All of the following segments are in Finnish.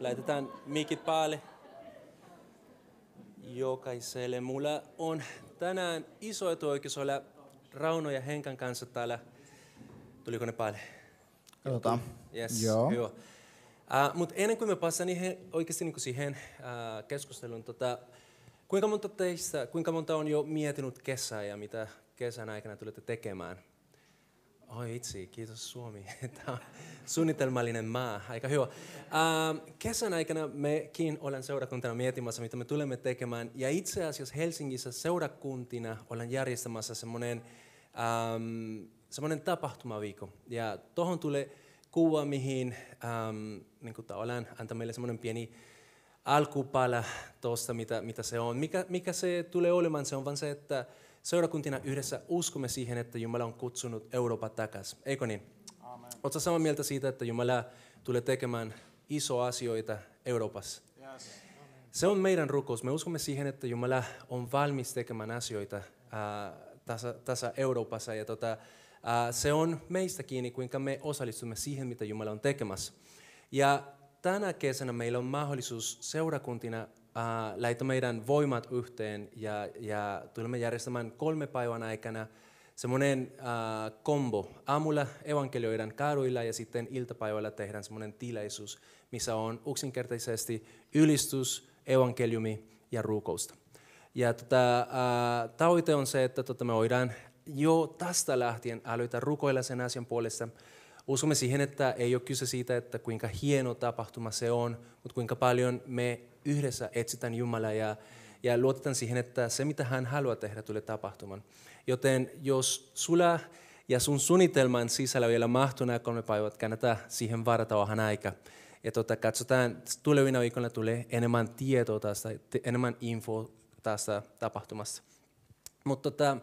Laitetaan mikit päälle jokaiselle. Mulla on tänään iso etuoikeus olla Rauno ja Henkan kanssa täällä. Tuliko ne päälle? Katsotaan. Yes, Joo. Joo. Uh, Mutta ennen kuin me päästään niihin, oikeasti niin siihen uh, keskusteluun, tota, kuinka monta teistä, kuinka monta on jo miettinyt kesää ja mitä kesän aikana tulette tekemään? Oi itse, kiitos Suomi. Tämä on suunnitelmallinen maa, aika hyvä. Uh, kesän aikana mekin olen seurakuntana miettimässä, mitä me tulemme tekemään. Ja itse asiassa Helsingissä seurakuntina olen järjestämässä semmoinen um, semmoinen tapahtumaviikko. Ja tuohon tulee kuva, mihin um, niin tavallaan antaa meille semmoinen pieni alkupala tuosta, mitä, mitä se on. Mikä, mikä se tulee olemaan, se on vain se, että seurakuntina yhdessä uskomme siihen, että Jumala on kutsunut Euroopan takaisin. Eikö niin? Oletko samaa mieltä siitä, että Jumala tulee tekemään iso asioita Euroopassa? Se on meidän rukous. Me uskomme siihen, että Jumala on valmis tekemään asioita ää, tässä, tässä Euroopassa. Ja tota, ää, se on meistä kiinni, kuinka me osallistumme siihen, mitä Jumala on tekemässä. Ja tänä kesänä meillä on mahdollisuus seurakuntina ää, laittaa meidän voimat yhteen ja, ja tulemme järjestämään kolme päivän aikana semmoinen äh, kombo. Aamulla evankelioidaan kaduilla ja sitten iltapäivällä tehdään semmoinen tilaisuus, missä on yksinkertaisesti ylistys, evankeliumi ja rukousta. Ja tota, äh, tavoite on se, että tota, me voidaan jo tästä lähtien älytä rukoilla sen asian puolesta. Uskomme siihen, että ei ole kyse siitä, että kuinka hieno tapahtuma se on, mutta kuinka paljon me yhdessä etsitään Jumalaa ja, ja luotetaan siihen, että se mitä hän haluaa tehdä tulee tapahtumaan. Joten jos sulla ja sun suunnitelman sisällä vielä mahtuu nämä kolme päivät, kannattaa siihen varata vähän aika. Ja tota, katsotaan, tulevina viikolla tulee enemmän tietoa tästä, enemmän info tästä tapahtumasta. Mutta tota,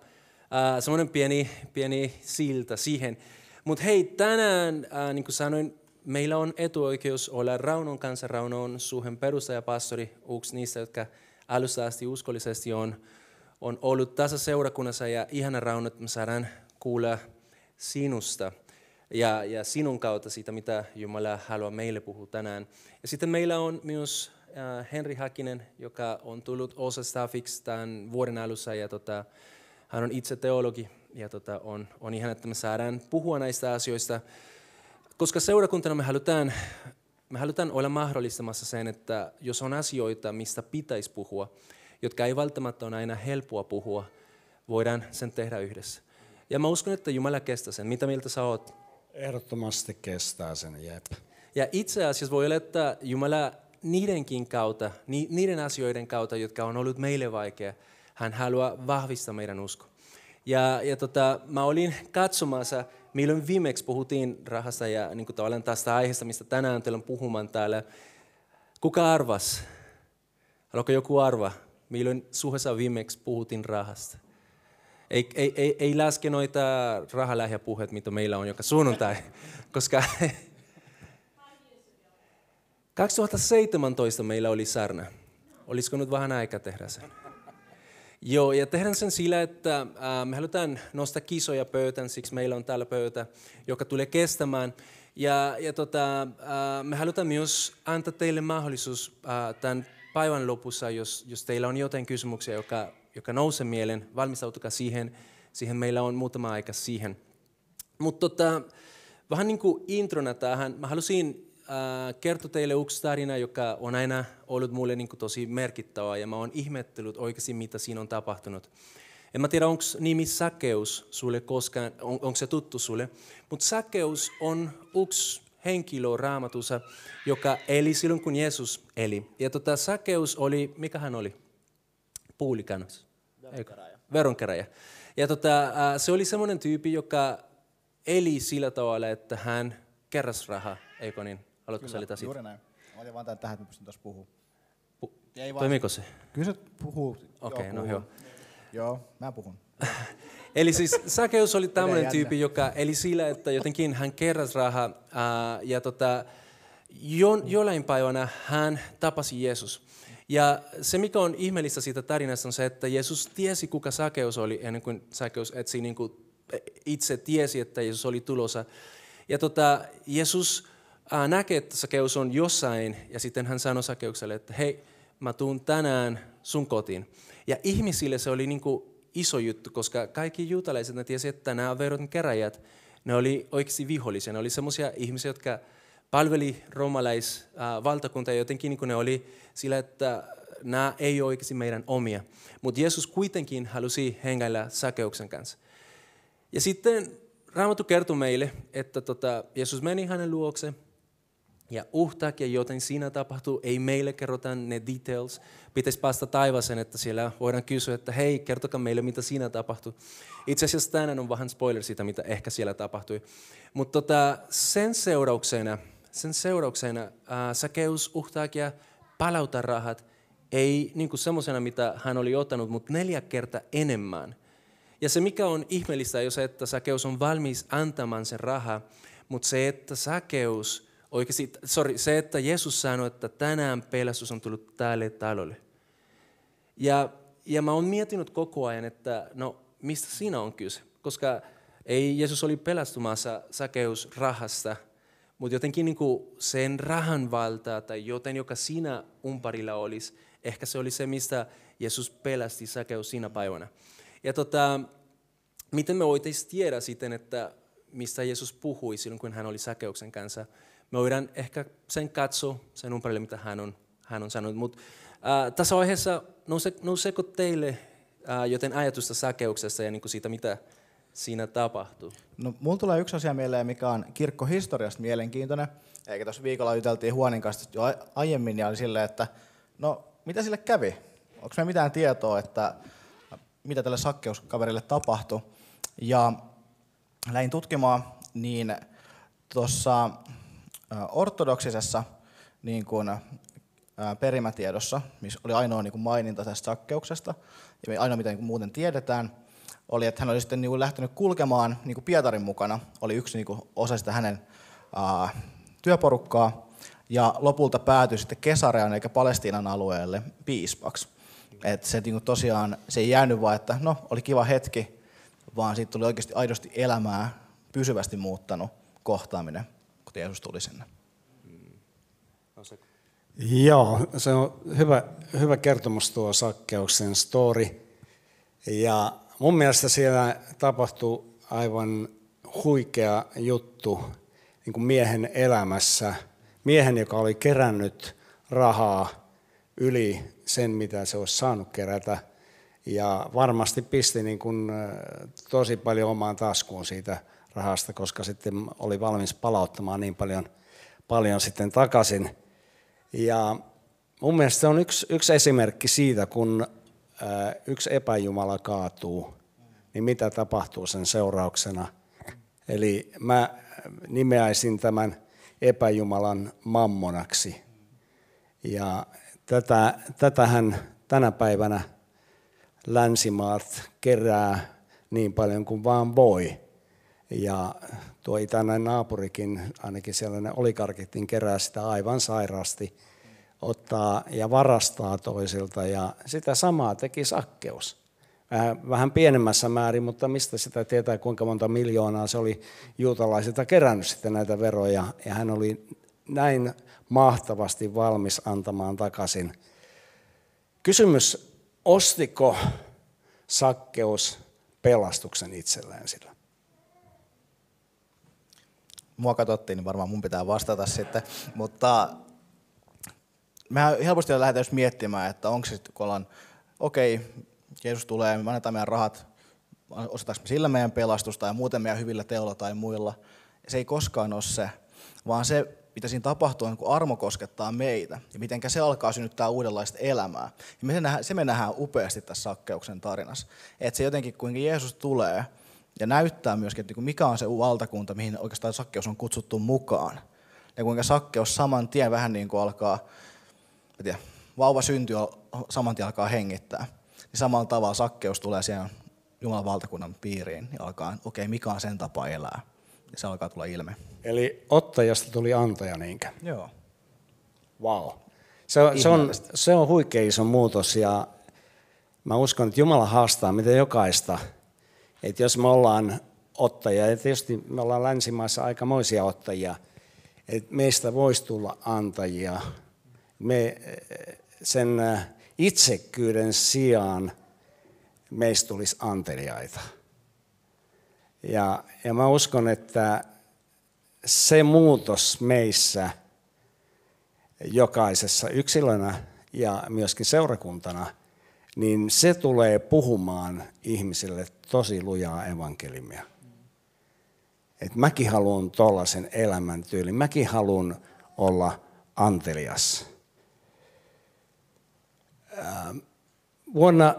semmoinen pieni, pieni silta siihen. Mutta hei, tänään, äh, niin kuin sanoin, meillä on etuoikeus olla Raunon kanssa. Rauno on suhen perustajapastori, yksi niistä, jotka alusta asti uskollisesti on on ollut tässä seurakunnassa ja ihana Rauno, että me saadaan kuulla sinusta ja, ja sinun kautta siitä, mitä Jumala haluaa meille puhua tänään. Ja sitten meillä on myös äh, Henri Hakinen, joka on tullut osa staffiksi tämän vuoden alussa ja tota, hän on itse teologi ja tota, on, on ihana, että me saadaan puhua näistä asioista, koska seurakuntana me halutaan, me halutaan olla mahdollistamassa sen, että jos on asioita, mistä pitäisi puhua, jotka ei välttämättä ole aina helppoa puhua, voidaan sen tehdä yhdessä. Ja mä uskon, että Jumala kestää sen. Mitä mieltä sä oot? Ehdottomasti kestää sen, jep. Ja itse asiassa voi olla, että Jumala niidenkin kautta, niiden asioiden kautta, jotka on ollut meille vaikea, hän haluaa vahvistaa meidän usko. Ja, ja tota, mä olin katsomassa, milloin viimeksi puhuttiin rahasta ja niin kuin tavallaan tästä aiheesta, mistä tänään teillä on puhumaan täällä. Kuka arvas? Haluatko joku arvaa? milloin suhessa viimeksi puhuttiin rahasta. Ei, ei, ei, ei laske noita rahalähjäpuheet, mitä meillä on joka sunnuntai, koska 2017 meillä oli sarna. Olisiko nyt vähän aika tehdä sen? Joo, ja tehdään sen sillä, että me halutaan nostaa kisoja pöytään, siksi meillä on täällä pöytä, joka tulee kestämään. Ja, ja tota, me halutaan myös antaa teille mahdollisuus tämän päivän lopussa, jos, jos teillä on jotain kysymyksiä, joka, joka nousee mieleen, valmistautukaa siihen. Siihen meillä on muutama aika siihen. Mutta tota, vähän niin kuin introna tähän, mä halusin äh, kertoa teille yksi tarina, joka on aina ollut mulle niin kuin tosi merkittävä ja mä oon ihmettellyt oikeasti, mitä siinä on tapahtunut. En mä tiedä, onko nimi Sakeus sulle koskaan, on, onko se tuttu sulle, mutta Sakeus on yksi henkilö raamatussa, joka eli silloin, kun Jeesus eli. Ja tota, Sakeus oli, mikä hän oli? Puulikanos. Veronkeräjä. Veronkeräjä. Ja tota, se oli semmoinen tyyppi, joka eli sillä tavalla, että hän keräsi rahaa, eikö niin? Haluatko selittää siitä? juuri näin. tein vaan tämän tähän, että mä pystyn tuossa puhumaan. Pu- Ei vaan- Toimiko se? Kyllä se puhuu. Okei, no joo. Joo, mä puhun. Eli siis Sakeus oli tämmöinen tyyppi, joka eli sillä, että jotenkin hän keräsi rahaa ää, ja tota, jo, jollain päivänä hän tapasi Jeesus. Ja se, mikä on ihmeellistä siitä tarinasta, on se, että Jeesus tiesi, kuka Sakeus oli, ennen kuin Sakeus etsi, niin kuin itse tiesi, että Jeesus oli tulossa. Ja tota, Jeesus ää, näkee, että Sakeus on jossain, ja sitten hän sanoi Sakeukselle, että hei, mä tuun tänään sun kotiin. Ja ihmisille se oli niin kuin iso juttu, koska kaikki juutalaiset ne tiesi, että nämä veron keräjät, ne oli oikeasti vihollisia. Ne oli semmoisia ihmisiä, jotka palveli roomalaisvaltakuntaa ja jotenkin niin ne oli sillä, että nämä ei ole oikeasti meidän omia. Mutta Jeesus kuitenkin halusi hengäillä Sakeuksen kanssa. Ja sitten Raamattu kertoo meille, että tota, Jeesus meni hänen luokse ja uhtakia, joten siinä tapahtuu, ei meille kerrota ne details. Pitäisi päästä taivaaseen, että siellä voidaan kysyä, että hei, kertokaa meille, mitä siinä tapahtui. Itse asiassa tänään on vähän spoiler siitä, mitä ehkä siellä tapahtui. Mutta tota, sen seurauksena, sen seurauksena ää, Sakeus uhtakia palauta rahat, ei niin kuin semmoisena, mitä hän oli ottanut, mutta neljä kertaa enemmän. Ja se, mikä on ihmeellistä, se, että Sakeus on valmis antamaan sen rahaa, mutta se, että Sakeus, oikeasti, sorry, se, että Jeesus sanoi, että tänään pelastus on tullut tälle talolle. Ja, ja mä oon miettinyt koko ajan, että no, mistä siinä on kyse? Koska ei Jeesus oli pelastumassa Sakeus rahasta, mutta jotenkin niin kuin sen rahan valtaa tai joten, joka siinä umparilla olisi, ehkä se oli se, mistä Jeesus pelasti Sakeus siinä päivänä. Ja tota, miten me voitaisiin tiedä sitten, että mistä Jeesus puhui silloin, kun hän oli Sakeuksen kanssa? Me voidaan ehkä sen katsoa sen ympärille, mitä hän on, hän on sanonut. Mutta äh, tässä vaiheessa nouse, nouseeko teille äh, joten ajatusta Sakeuksesta ja niin kuin siitä, mitä siinä tapahtuu? No, mulla tulee yksi asia mieleen, mikä on kirkkohistoriasta mielenkiintoinen. Eikä tuossa viikolla juteltiin Huonin kanssa jo aiemmin, ja oli silleen, että no, mitä sille kävi? Onko meillä mitään tietoa, että mitä tälle sakkeuskaverille tapahtui? Ja lähdin tutkimaan, niin tuossa ortodoksisessa niin ää, perimätiedossa, missä oli ainoa niin kun maininta tästä sakkeuksesta, ja ainoa mitä niin kun muuten tiedetään, oli, että hän oli sitten niin kuin lähtenyt kulkemaan niin kuin Pietarin mukana, oli yksi niin kuin osa sitä hänen ää, työporukkaa, ja lopulta päätyi sitten Kesarean eikä Palestiinan alueelle piispaksi. Et se niin kuin tosiaan, se ei jäänyt vaan, että no, oli kiva hetki, vaan siitä tuli oikeasti aidosti elämää pysyvästi muuttanut kohtaaminen, kun Jeesus tuli sinne. Joo, se on hyvä, hyvä kertomus tuo Sakkeuksen story. Ja mun mielestä siellä tapahtui aivan huikea juttu niin kuin miehen elämässä. Miehen, joka oli kerännyt rahaa yli sen, mitä se olisi saanut kerätä. Ja varmasti pisti niin kuin tosi paljon omaan taskuun siitä rahasta, koska sitten oli valmis palauttamaan niin paljon, paljon sitten takaisin. Ja mun mielestä se on yksi, yksi esimerkki siitä, kun yksi epäjumala kaatuu, niin mitä tapahtuu sen seurauksena. Eli mä nimeäisin tämän epäjumalan mammonaksi. Ja tätä, tätähän tänä päivänä länsimaat kerää niin paljon kuin vaan voi. Ja tuo itäinen naapurikin, ainakin sellainen oligarkitin, kerää sitä aivan sairaasti, ottaa ja varastaa toisilta. Ja sitä samaa teki sakkeus. Vähän, vähän pienemmässä määrin, mutta mistä sitä tietää, kuinka monta miljoonaa se oli juutalaisilta kerännyt sitten näitä veroja. Ja hän oli näin mahtavasti valmis antamaan takaisin. Kysymys, ostiko sakkeus pelastuksen itselleen sillä? Mua katsottiin, niin varmaan mun pitää vastata sitten. Mutta mehän helposti lähdetään miettimään, että onko sitten, kun ollaan, okei, okay, Jeesus tulee, me annetaan meidän rahat, ostetaanko me sillä meidän pelastusta ja muuten meidän hyvillä teolla tai muilla. Se ei koskaan ole se, vaan se, mitä siinä tapahtuu, on, kun armo koskettaa meitä ja miten se alkaa synnyttää uudenlaista elämää. Ja me se, nähdään, se me nähdään upeasti tässä sakkeuksen tarinassa. Että se jotenkin, kuinka Jeesus tulee, ja näyttää myöskin, että niinku mikä on se valtakunta, mihin oikeastaan sakkeus on kutsuttu mukaan. ja kuinka sakkeus saman tien vähän niin kuin alkaa, mä tiedän, vauva syntyy saman tien alkaa hengittää. Niin samalla tavalla sakkeus tulee siihen Jumalan valtakunnan piiriin ja alkaa, okei, okay, mikä on sen tapa elää. Ja se alkaa tulla ilme. Eli ottajasta tuli antaja niinkä? Joo. Wow. Se, on, se, on, se on huikea iso muutos ja mä uskon, että Jumala haastaa miten jokaista. Että jos me ollaan ottajia, ja tietysti me ollaan länsimaissa aikamoisia ottajia, että meistä voisi tulla antajia. Me sen itsekkyyden sijaan meistä tulisi anteliaita. Ja, ja mä uskon, että se muutos meissä jokaisessa yksilönä ja myöskin seurakuntana, niin se tulee puhumaan ihmisille tosi lujaa evankeliumia. Et mäkin haluan tuollaisen elämäntyylin, mäkin haluan olla antelias. Vuonna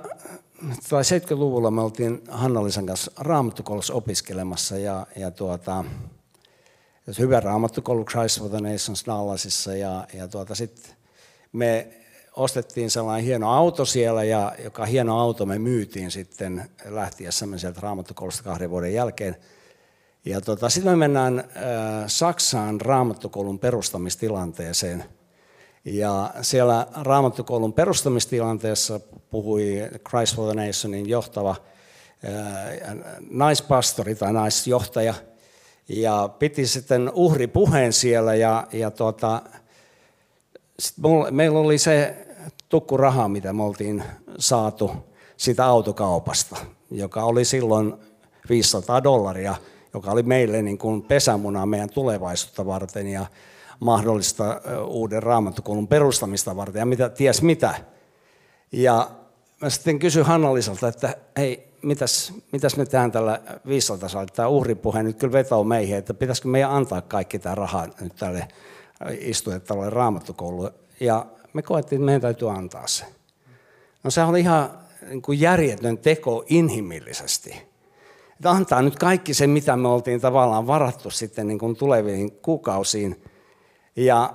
tai 70-luvulla me oltiin Hanna-Liisan kanssa raamattukoulussa opiskelemassa ja, ja tuota, hyvä raamattukoulu Christ for the Nations Dallasissa ja, ja tuota, sitten me ostettiin sellainen hieno auto siellä ja joka hieno auto me myytiin sitten lähtiessämme sieltä raamattukoulusta kahden vuoden jälkeen. Ja tuota, sitten me mennään Saksaan raamattukoulun perustamistilanteeseen – ja siellä Raamattukoulun perustamistilanteessa puhui Christ for the Nationin johtava naispastori tai naisjohtaja ja piti sitten uhripuheen siellä ja, ja tuota, sit mulla, meillä oli se tukkuraha, mitä me oltiin saatu sitä autokaupasta, joka oli silloin 500 dollaria, joka oli meille niin kuin pesämuna meidän tulevaisuutta varten ja mahdollista uuden raamattokoulun perustamista varten ja mitä, ties mitä. Ja mä sitten kysyin Hannalisalta, että hei, mitäs, mitäs me tehdään tällä 500 saali, tämä uhripuhe nyt kyllä vetoo meihin, että pitäisikö meidän antaa kaikki tämä raha nyt tälle istutettavalle raamattokoululle. Ja me koettiin, että meidän täytyy antaa se. No se oli ihan niin kuin järjetön teko inhimillisesti. Että antaa nyt kaikki se, mitä me oltiin tavallaan varattu sitten niin kuin tuleviin kuukausiin – ja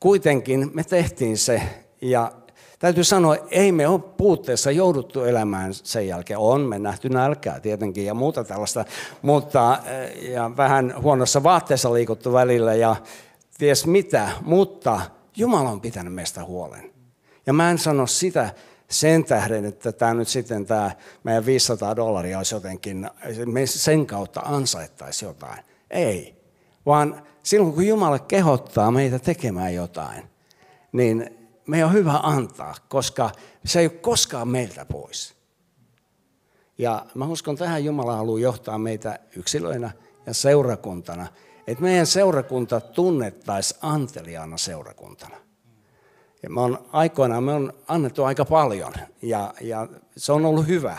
kuitenkin me tehtiin se ja täytyy sanoa, ei me ole puutteessa jouduttu elämään sen jälkeen. On, me nähty nälkää tietenkin ja muuta tällaista, mutta eh, ja vähän huonossa vaatteessa liikuttu välillä ja ties mitä, mutta Jumala on pitänyt meistä huolen. Ja mä en sano sitä sen tähden, että tämä nyt sitten tämä meidän 500 dollaria olisi jotenkin, me sen kautta ansaittaisi jotain. Ei, vaan silloin kun Jumala kehottaa meitä tekemään jotain, niin me on hyvä antaa, koska se ei ole koskaan meiltä pois. Ja mä uskon tähän Jumala haluaa johtaa meitä yksilöinä ja seurakuntana, että meidän seurakunta tunnettaisiin anteliaana seurakuntana. Ja me on, aikoinaan me on annettu aika paljon ja, ja se on ollut hyvä.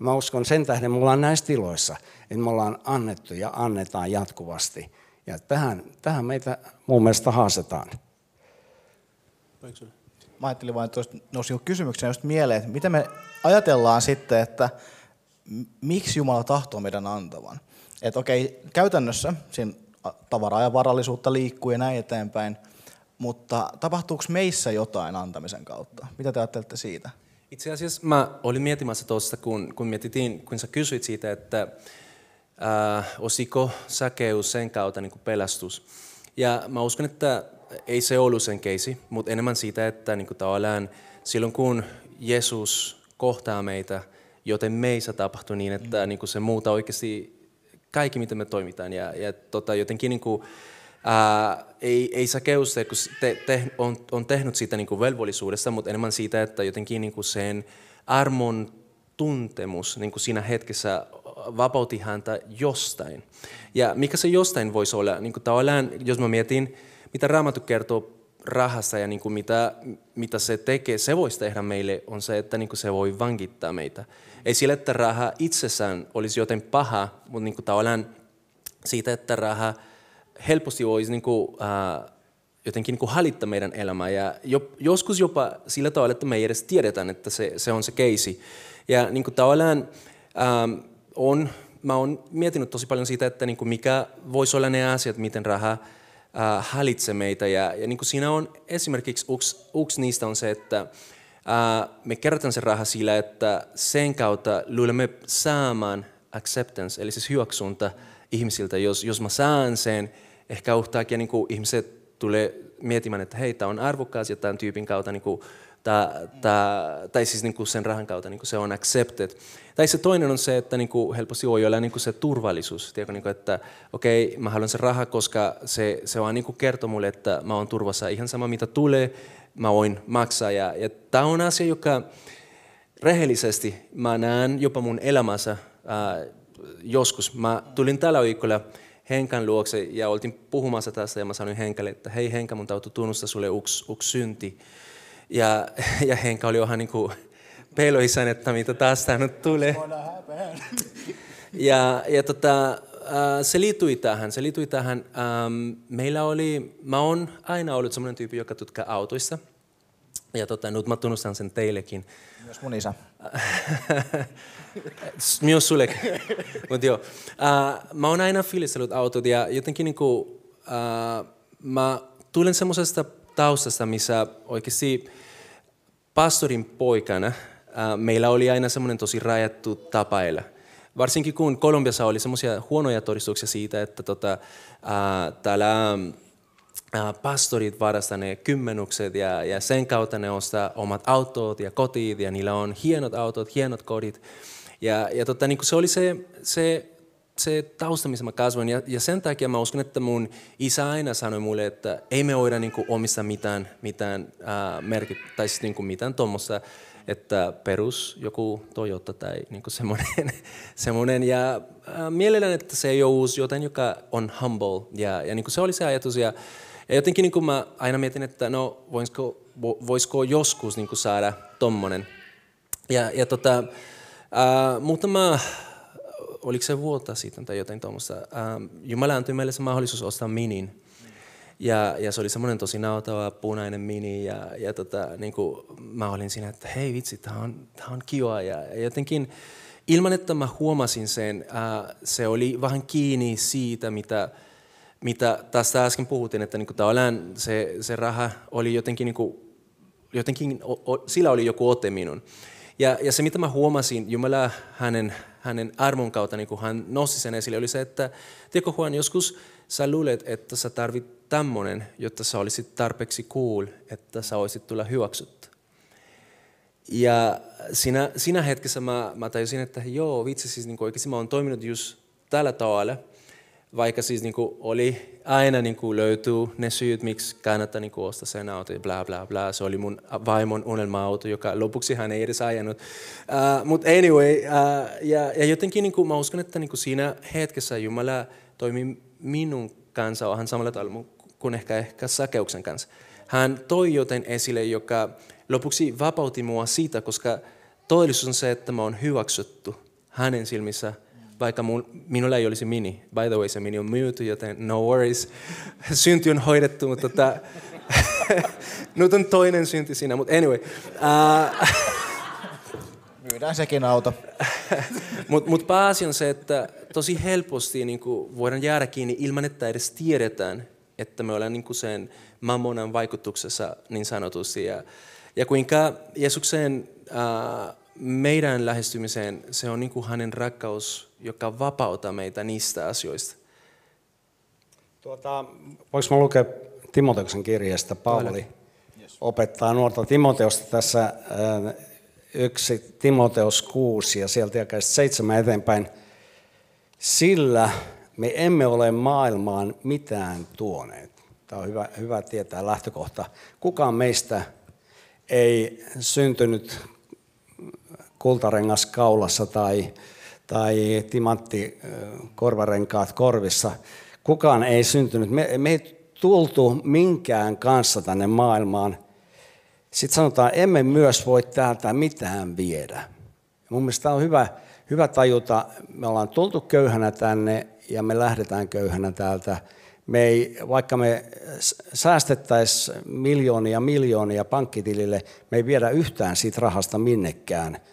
Ja mä uskon sen tähden me ollaan näissä tiloissa, että me ollaan annettu ja annetaan jatkuvasti. Ja tähän, tähän meitä mun mielestä haastetaan. Mä ajattelin vain, että nousi kysymyksenä just mieleen, että mitä me ajatellaan sitten, että miksi Jumala tahtoo meidän antavan. Että okei, käytännössä siinä tavaraa ja varallisuutta liikkuu ja näin eteenpäin, mutta tapahtuuko meissä jotain antamisen kautta? Mitä te ajattelette siitä? Itse asiassa mä olin miettimässä tuossa, kun, kun mietittiin, kun sä kysyit siitä, että äh, osiko säkeus sen kautta niin kuin pelastus. Ja mä uskon, että ei se ollut sen keisi, mutta enemmän siitä, että niin kuin tavallaan silloin kun Jeesus kohtaa meitä, joten meissä tapahtuu niin, että mm. niin kuin se muuta oikeasti kaikki, miten me toimitaan. Ja, ja tota, jotenkin niin kuin, ää, ei, ei säkeus kun te, te, on, on tehnyt siitä niin kuin velvollisuudesta, mutta enemmän siitä, että jotenkin niin kuin sen armon tuntemus niin kuin siinä hetkessä vapautti häntä jostain. Ja mikä se jostain voisi olla? Niin kuin jos mä mietin, mitä Raamattu kertoo rahasta ja niin kuin mitä, mitä se tekee, se voisi tehdä meille, on se, että niin kuin se voi vankittaa meitä. Ei sillä, että raha itsessään olisi joten paha, mutta niin kuin tavallaan siitä, että raha helposti voisi niin kuin, äh, jotenkin niin kuin hallittaa meidän elämää. Ja jo, joskus jopa sillä tavalla, että me ei edes tiedetään, että se, se on se keisi. Ja niin kuin tavallaan ähm, on, mä oon miettinyt tosi paljon siitä, että niin kuin mikä voisi olla ne asiat, miten raha äh, häiritse meitä. Ja, ja niin kuin siinä on esimerkiksi yksi, yksi niistä on se, että äh, me kerrotaan se raha sillä, että sen kautta luulemme saamaan acceptance, eli siis hyväksyntä ihmisiltä. Jos, jos mä saan sen, ehkä yhtäkkiä niin ihmiset tulee miettimään, että hei, tämä on arvokas ja tämän tyypin kautta niin kuin, tää, tää, tai siis niin kuin sen rahan kautta niin kuin se on accepted. Tai se toinen on se, että niin kuin helposti voi olla niin kuin se turvallisuus, tiedätkö, niin kuin, että okei, okay, mä haluan se raha, koska se, se vaan niin kuin kertoo mulle, että mä oon turvassa ihan sama mitä tulee, mä voin maksaa. Ja, ja tämä on asia, joka rehellisesti mä näen jopa mun elämässä ää, joskus. Mä tulin tällä viikolla Henkan luokse ja oltiin puhumassa tästä ja mä sanoin Henkalle, että hei Henka, mun täytyy tunnustaa sulle yksi, yksi synti. Ja, ja Henka oli ihan niin kuin peloissaan, että mitä tästä nyt tulee. Ja, ja tota, se liittyi tähän. Se liittyi tähän. Ähm, meillä oli, mä oon aina ollut sellainen tyyppi, joka tutkaa autoissa. Ja tota, nyt mä tunnustan sen teillekin. Myös mun isä. Myös sulle. Mutta joo. Uh, mä oon aina fiilistellyt autot ja jotenkin niinku, uh, mä tulen semmoisesta taustasta, missä oikeasti pastorin poikana meillä oli aina semmoinen tosi rajattu tapa elää. Varsinkin kun Kolumbiassa oli semmoisia huonoja todistuksia siitä, että tota, uh, täällä pastorit varastaa ne kymmenukset ja, ja sen kautta ne ostaa omat autot ja kotit ja niillä on hienot autot, hienot kodit. Ja, ja tota, niin se oli se, se, se tausta, missä mä kasvoin. Ja, ja sen takia mä uskon, että mun isä aina sanoi mulle, että ei me voida niin omista mitään, mitään äh, merkit, tai siis niin mitään tuommoista, että perus joku Toyota tai niin semmoinen, semmoinen. Ja äh, mielellään, että se ei ole uusi joten, joka on humble. Ja, ja niin se oli se ajatus. Ja, ja jotenkin niin mä aina mietin, että no voisiko, voisiko joskus niin saada tommonen. Ja, ja tota, ää, muutama, oliko se vuotta sitten tai jotain tuommoista, Jumala antoi meille se mahdollisuus ostaa minin. Ja, ja se oli semmoinen tosi nautava punainen mini ja, ja tota, niin kuin mä olin siinä, että hei vitsi, tämä on, tää on kiva. Ja, ja jotenkin ilman, että mä huomasin sen, ää, se oli vähän kiinni siitä, mitä, mitä tästä äsken puhuttiin, että niin kuin, se, se raha oli jotenkin, niin kuin, jotenkin o, o, sillä oli joku ote minun. Ja, ja se, mitä mä huomasin Jumala hänen, hänen armon kautta, niin kuin hän nosti sen esille, oli se, että tiedätkö Juan, joskus sä luulet, että sä tarvit tämmöinen, jotta sä olisit tarpeeksi cool, että sä olisit tulla hyväksytty. Ja siinä, siinä hetkessä mä, mä tajusin, että joo, vitsi, siis niin oikeasti mä oon toiminut just tällä tavalla – vaikka siis niin kuin oli aina niin kuin löytyy ne syyt, miksi kannattaa niin ostaa sen auto ja bla bla bla. Se oli mun vaimon unelma-auto, joka lopuksi hän ei edes ajanut. Uh, Mutta anyway, uh, ja, ja jotenkin niin kuin, mä uskon, että niin kuin siinä hetkessä Jumala toimi minun kanssa vähän samalla tavalla kuin ehkä, ehkä Sakeuksen kanssa. Hän toi joten esille, joka lopuksi vapautti mua siitä, koska todellisuus on se, että mä oon hyväksytty hänen silmissä – vaikka mun, minulla ei olisi mini. By the way, se mini on myyty, joten no worries. Synti on hoidettu, mutta tota, nyt on toinen synti siinä, mutta anyway. Uh, Myydään sekin auto. mutta mut pääasia on se, että tosi helposti niin kuin, voidaan jäädä kiinni ilman, että edes tiedetään, että me ollaan niin kuin sen mammonan vaikutuksessa niin sanotusti. Ja, ja kuinka Jeesuksen uh, meidän lähestymiseen se on niin kuin hänen rakkaus, joka vapauttaa meitä niistä asioista. Tuota, voinko mä lukea Timoteuksen kirjasta? Paavali opettaa nuorta Timoteusta tässä äh, yksi Timoteus 6 ja sieltä jakaista seitsemän eteenpäin. Sillä me emme ole maailmaan mitään tuoneet. Tämä on hyvä, hyvä tietää lähtökohta. Kukaan meistä ei syntynyt kultarengas kaulassa tai, tai timantti korvarenkaat korvissa. Kukaan ei syntynyt. Me, me ei tultu minkään kanssa tänne maailmaan. Sitten sanotaan, emme myös voi täältä mitään viedä. Mun mielestä on hyvä, hyvä tajuta, me ollaan tultu köyhänä tänne ja me lähdetään köyhänä täältä. Me ei, vaikka me säästettäisiin miljoonia miljoonia pankkitilille, me ei viedä yhtään siitä rahasta minnekään –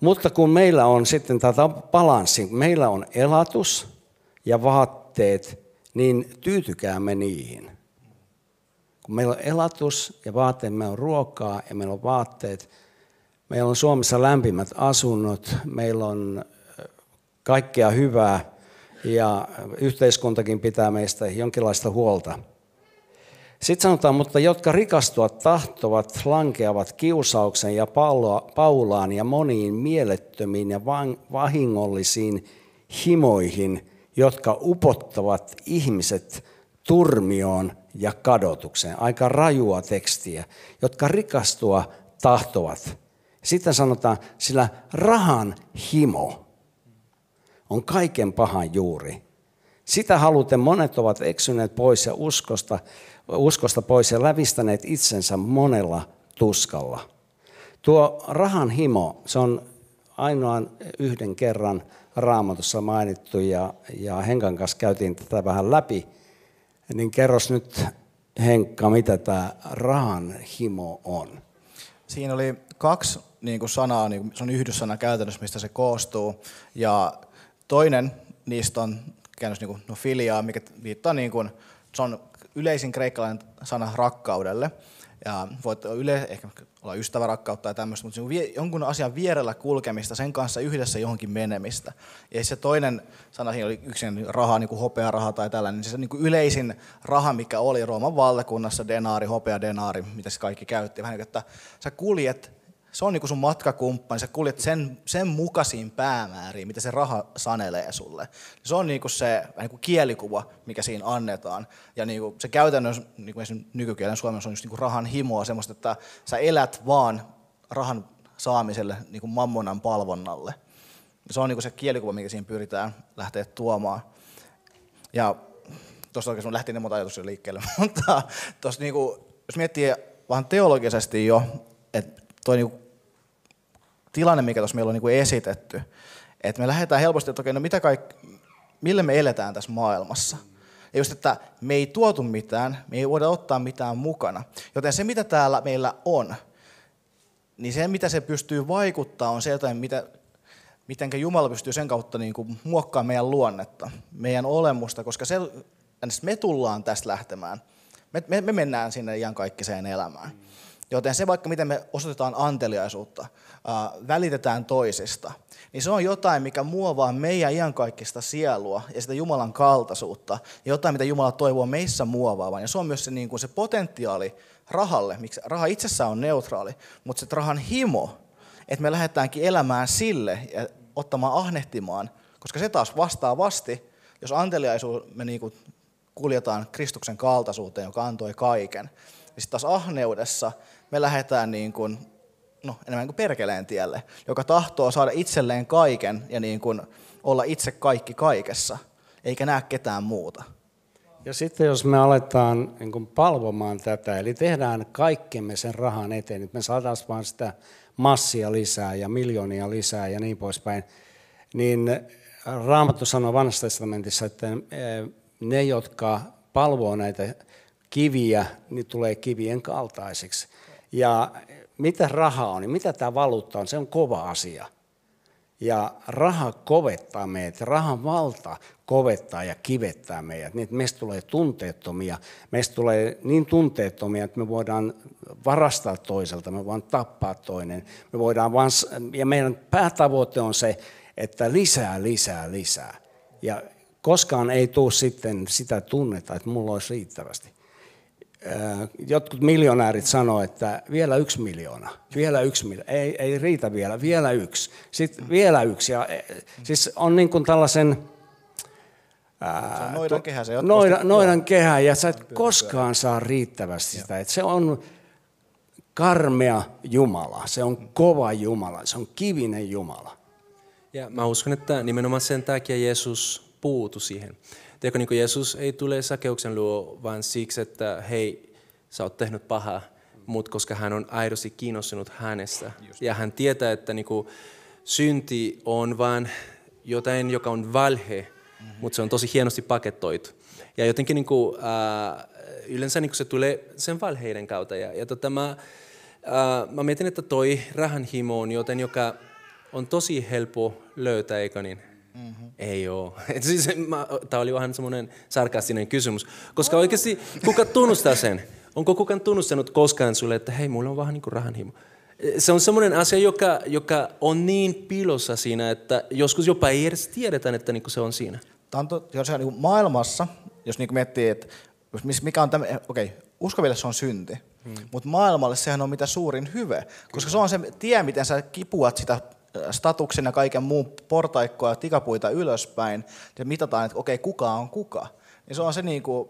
mutta kun meillä on sitten tätä balanssi, meillä on elatus ja vaatteet, niin tyytykäämme niihin. Kun meillä on elatus ja vaatteet, meillä on ruokaa ja meillä on vaatteet, meillä on Suomessa lämpimät asunnot, meillä on kaikkea hyvää ja yhteiskuntakin pitää meistä jonkinlaista huolta. Sitten sanotaan, mutta jotka rikastua tahtovat, lankeavat kiusauksen ja paulaan ja moniin mielettömiin ja vahingollisiin himoihin, jotka upottavat ihmiset turmioon ja kadotukseen. Aika rajua tekstiä, jotka rikastua tahtovat. Sitten sanotaan, sillä rahan himo on kaiken pahan juuri. Sitä haluten monet ovat eksyneet pois ja uskosta, uskosta pois ja lävistäneet itsensä monella tuskalla. Tuo rahan himo, se on ainoan yhden kerran raamatussa mainittu ja, ja Henkan kanssa käytiin tätä vähän läpi. Niin kerros nyt Henkka, mitä tämä rahan himo on? Siinä oli kaksi niin kuin sanaa, niin kuin, se on yhdyssana käytännössä, mistä se koostuu. Ja toinen niistä on käännös niin kuin, no filiaa, mikä viittaa, niin kuin, se on yleisin kreikkalainen sana rakkaudelle. Ja voit yle, ehkä olla ystävärakkautta tai tämmöistä, mutta jonkun asian vierellä kulkemista, sen kanssa yhdessä johonkin menemistä. Ja se toinen sana siinä oli yksi raha, niin kuin hopearaha tai tällainen, niin se niin kuin yleisin raha, mikä oli Rooman valtakunnassa, denaari, hopea, denaari, mitä se kaikki käytti. Vähän niin kuin, että sä kuljet se on niinku sun matkakumppani, sä kuljet sen, sen mukaisiin päämääriin, mitä se raha sanelee sulle. Se on niinku se niinku kielikuva, mikä siinä annetaan. Ja niinku se käytännössä, niinku nykykielen suomessa on just niinku rahan himoa, semmoista, että sä elät vaan rahan saamiselle niinku mammonan palvonnalle. Se on niinku se kielikuva, mikä siinä pyritään lähteä tuomaan. Ja tuossa oikein lähti ne monta ajatuksia liikkeelle, mutta tuossa niinku, jos miettii vähän teologisesti jo, että toi niinku tilanne, mikä tuossa meillä on niinku esitetty, että me lähdetään helposti, että okei, no mitä kaik, millä me eletään tässä maailmassa. Ja just, että me ei tuotu mitään, me ei voida ottaa mitään mukana. Joten se, mitä täällä meillä on, niin se, mitä se pystyy vaikuttaa, on se jotain, mitä, miten Jumala pystyy sen kautta niin kuin muokkaamaan meidän luonnetta, meidän olemusta, koska se, me tullaan tästä lähtemään. Me, me, me mennään sinne iankaikkiseen elämään. Joten se vaikka miten me osoitetaan anteliaisuutta, välitetään toisista, niin se on jotain, mikä muovaa meidän iankaikkista sielua ja sitä Jumalan kaltaisuutta, ja jotain, mitä Jumala toivoo meissä muovaavan. Ja se on myös se, niin kuin se potentiaali rahalle, miksi raha itsessään on neutraali, mutta se rahan himo, että me lähdetäänkin elämään sille ja ottamaan ahnehtimaan, koska se taas vastaavasti, jos anteliaisuus me niin kuin kuljetaan Kristuksen kaltaisuuteen, joka antoi kaiken, niin sitten taas ahneudessa me lähdetään niin kuin, no, enemmän kuin perkeleen tielle, joka tahtoo saada itselleen kaiken ja niin kuin olla itse kaikki kaikessa, eikä näe ketään muuta. Ja sitten jos me aletaan niin kuin palvomaan tätä, eli tehdään kaikkemme sen rahan eteen, että me saataisiin vaan sitä massia lisää ja miljoonia lisää ja niin poispäin, niin Raamattu sanoo vanhassa testamentissa, että eh, ne, jotka palvoo näitä kiviä, niin tulee kivien kaltaiseksi. Ja mitä raha on, niin mitä tämä valuutta on, se on kova asia. Ja raha kovettaa meidät, rahan valta kovettaa ja kivettää meidät, niin että meistä tulee tunteettomia. Meistä tulee niin tunteettomia, että me voidaan varastaa toiselta, me voidaan tappaa toinen. Me voidaan vaan, ja meidän päätavoite on se, että lisää, lisää, lisää. Ja koskaan ei tule sitten sitä tunnetta, että mulla olisi riittävästi jotkut miljonäärit sanoo, että vielä yksi miljoona, vielä yksi miljoona, ei, ei riitä vielä, vielä yksi, sitten vielä yksi. Ja, e, siis on niin kuin tällaisen... se on noidan kehä se noidan, noidan kehä, ja sä et koskaan saa riittävästi sitä. Että se on karmea Jumala, se on kova Jumala, se on kivinen Jumala. Ja mä uskon, että nimenomaan sen takia Jeesus puutu siihen. Tiedätkö, niin Jeesus ei tule sakeuksen luo vaan siksi, että hei, sä oot tehnyt pahaa, mutta koska hän on aidosti kiinnostunut hänestä. Just. Ja hän tietää, että niin kuin, synti on vain jotain, joka on valhe, mm-hmm. mutta se on tosi hienosti pakettoitu. Ja jotenkin niin kuin, äh, yleensä niin kuin se tulee sen valheiden kautta. Ja, ja tota, mä, äh, mä mietin, että toi rahanhimo on joten, joka on tosi helppo löytää, eikö niin? Mm-hmm. Ei ole. siis, Tämä oli vähän semmoinen sarkastinen kysymys. Koska oikeasti kuka tunnustaa sen? Onko kukaan tunnustanut koskaan sulle, että hei, mulla on vähän niin kuin rahanhimo? Se on semmoinen asia, joka, joka on niin pilossa siinä, että joskus jopa ei edes tiedetä, että niin se on siinä. Tämä on to, jos niin maailmassa, jos niin miettii, että mikä on tämä, okei, okay, uskoville se on synti, hmm. mutta maailmalle sehän on mitä suurin hyve, koska se on se tie, miten sä kipuat sitä statuksen ja kaiken muun portaikkoa tikapuita ylöspäin, ja mitataan, että okei, kuka on kuka. Niin se on se niin kuin,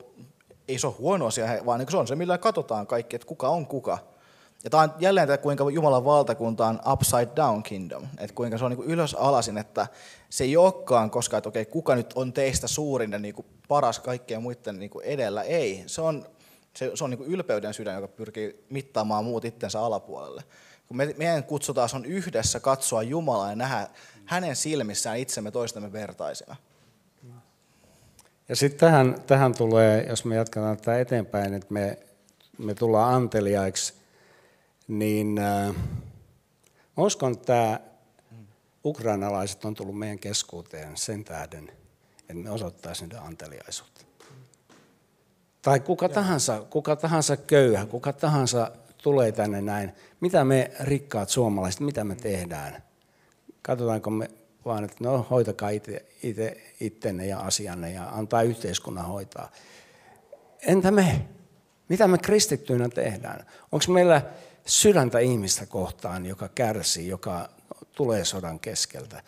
ei se ole huono asia, vaan niin se on se, millä katsotaan kaikki, että kuka on kuka. Ja tämä on jälleen tämä, kuinka Jumalan valtakunta on upside down kingdom, että kuinka se on niin kuin ylös alasin, että se ei olekaan koskaan, että okei, kuka nyt on teistä suurin ja niin kuin paras kaikkien muiden niin kuin edellä. Ei, se on, se, se on niin kuin ylpeyden sydän, joka pyrkii mittaamaan muut itsensä alapuolelle. Kun me, meidän kutsutaan on yhdessä katsoa Jumalaa ja nähdä hänen silmissään itsemme toistemme vertaisina. Ja sitten tähän, tähän tulee, jos me jatketaan tätä eteenpäin, että me, me tullaan anteliaiksi, niin äh, uskon, että tämä ukrainalaiset on tullut meidän keskuuteen sen tähden, että me osoittaisimme anteliaisuutta. Tai kuka tahansa, kuka tahansa köyhä, kuka tahansa tulee tänne näin. Mitä me rikkaat suomalaiset, mitä me tehdään? Katsotaanko me vaan, että no hoitakaa itse, itse ittenne ja asianne ja antaa yhteiskunnan hoitaa. Entä me? Mitä me kristittyinä tehdään? Onko meillä sydäntä ihmistä kohtaan, joka kärsii, joka tulee sodan keskeltä?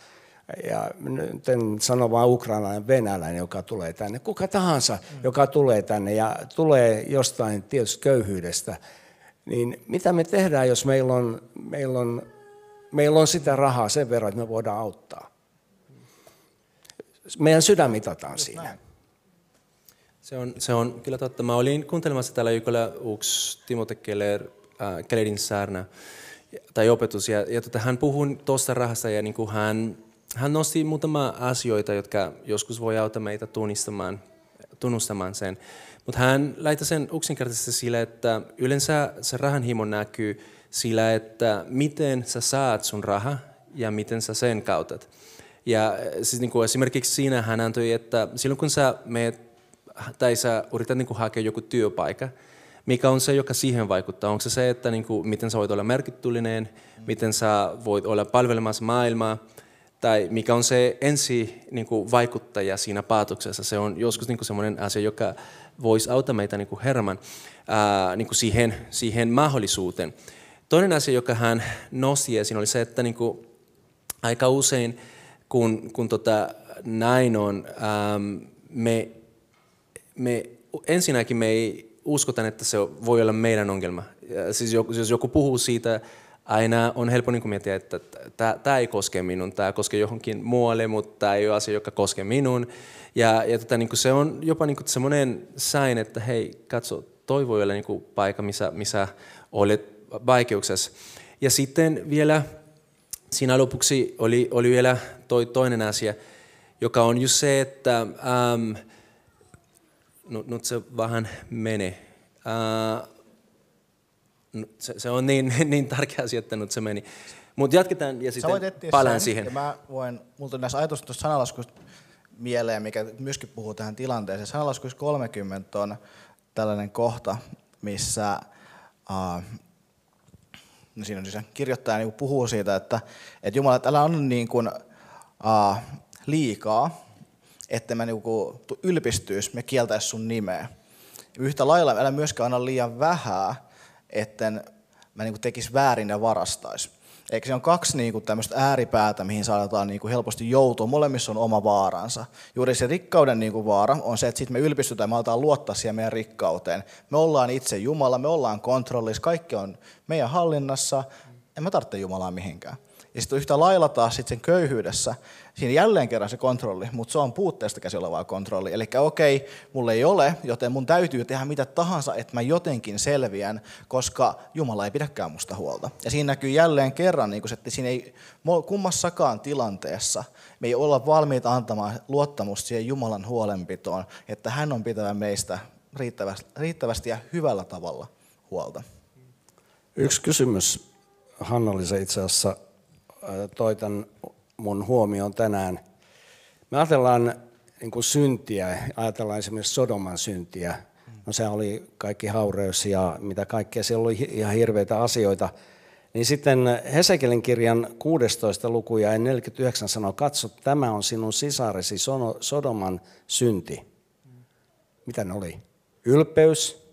Ja nyt en sano vain ukrainalainen venäläinen, joka tulee tänne. Kuka tahansa, mm. joka tulee tänne ja tulee jostain tietysti köyhyydestä, niin mitä me tehdään, jos meillä on, meillä on, meillä on sitä rahaa sen verran, että me voidaan auttaa? Meidän sydän mitataan siinä. Se on, se on kyllä totta. Mä olin kuuntelemassa täällä Ykölä yksi Timote Keller, äh, Kellerin saarna tai opetus, ja, ja tota, hän puhui tuosta rahasta, ja niin kuin hän, hän nosti muutama asioita, jotka joskus voi auttaa meitä tunnistamaan, tunnustamaan sen. Mutta hän laittaa sen yksinkertaisesti sillä, että yleensä se rahan himo näkyy sillä, että miten sä saat sun raha ja miten sä sen kautat. Ja siis niin kuin esimerkiksi siinä hän antoi, että silloin kun sä meet, tai sä yrität niin kuin hakea joku työpaikka, mikä on se, joka siihen vaikuttaa? Onko se se, että niin kuin, miten sä voit olla merkityllinen, miten sä voit olla palvelemassa maailmaa, tai mikä on se ensi niin kuin, vaikuttaja siinä päätöksessä. Se on joskus niin kuin semmoinen asia, joka voisi auttaa meitä niin kuin Herman ää, niin kuin siihen, siihen mahdollisuuteen. Toinen asia, joka hän nosti esiin, oli se, että niin kuin, aika usein, kun, kun tota, näin on, ähm, me, me, ensinnäkin me ei uskota, että se voi olla meidän ongelma. Siis jos joku puhuu siitä, aina on helppo niin miettiä, että tämä ei koske minun, tämä koskee johonkin muualle, mutta tämä ei ole asia, joka koskee minun. Ja, ja tota, niin se on jopa niin semmoinen sain, että hei, katso, toi voi olla niin paikka, missä, missä olet vaikeuksessa. Ja sitten vielä siinä lopuksi oli, oli vielä toi toinen asia, joka on just se, että ähm, nyt se vähän menee. Äh, se, se on niin, niin tärkeä asia, että nyt se meni. Mutta jatketaan ja sitten palaan sen, siihen. Ja mä voin, multa näissä ajatus tuosta sanalaskusta mieleen, mikä myöskin puhuu tähän tilanteeseen. Sanalaskuissa 30 on tällainen kohta, missä uh, no siinä on siis kirjoittaja niin puhuu siitä, että, että Jumala, että älä on niin kuin, uh, liikaa, että mä niin kuin ylpistyisi, me kieltäisi sun nimeä. Yhtä lailla älä myöskään anna liian vähää, etten mä niin tekisi väärin ja varastaisi. Eikö se on kaksi niin kuin tämmöistä ääripäätä, mihin saadaan niin kuin helposti joutua. Molemmissa on oma vaaransa. Juuri se rikkauden niin kuin vaara on se, että sitten me ylpistytään, me aletaan luottaa siihen meidän rikkauteen. Me ollaan itse Jumala, me ollaan kontrollissa, kaikki on meidän hallinnassa. En mä tarvitse Jumalaa mihinkään. Ja sitten yhtä lailla taas sitten sen köyhyydessä, siinä jälleen kerran se kontrolli, mutta se on puutteesta käsi olevaa kontrolli. Eli okei, okay, mulle ei ole, joten mun täytyy tehdä mitä tahansa, että mä jotenkin selviän, koska Jumala ei pidäkään musta huolta. Ja siinä näkyy jälleen kerran, niin kun, että siinä ei kummassakaan tilanteessa me ei olla valmiita antamaan luottamusta siihen Jumalan huolenpitoon, että hän on pitävä meistä riittävästi, riittävästi ja hyvällä tavalla huolta. Yksi kysymys Hanna oli se itse asiassa toi tämän mun huomioon tänään. Me ajatellaan niin kuin syntiä, ajatellaan esimerkiksi Sodoman syntiä. No se oli kaikki haureus ja mitä kaikkea, siellä oli ihan hirveitä asioita. Niin sitten Hesekelin kirjan 16 luku ja 49 sanoo, katso, tämä on sinun sisaresi Sodoman synti. Mitä ne oli? Ylpeys,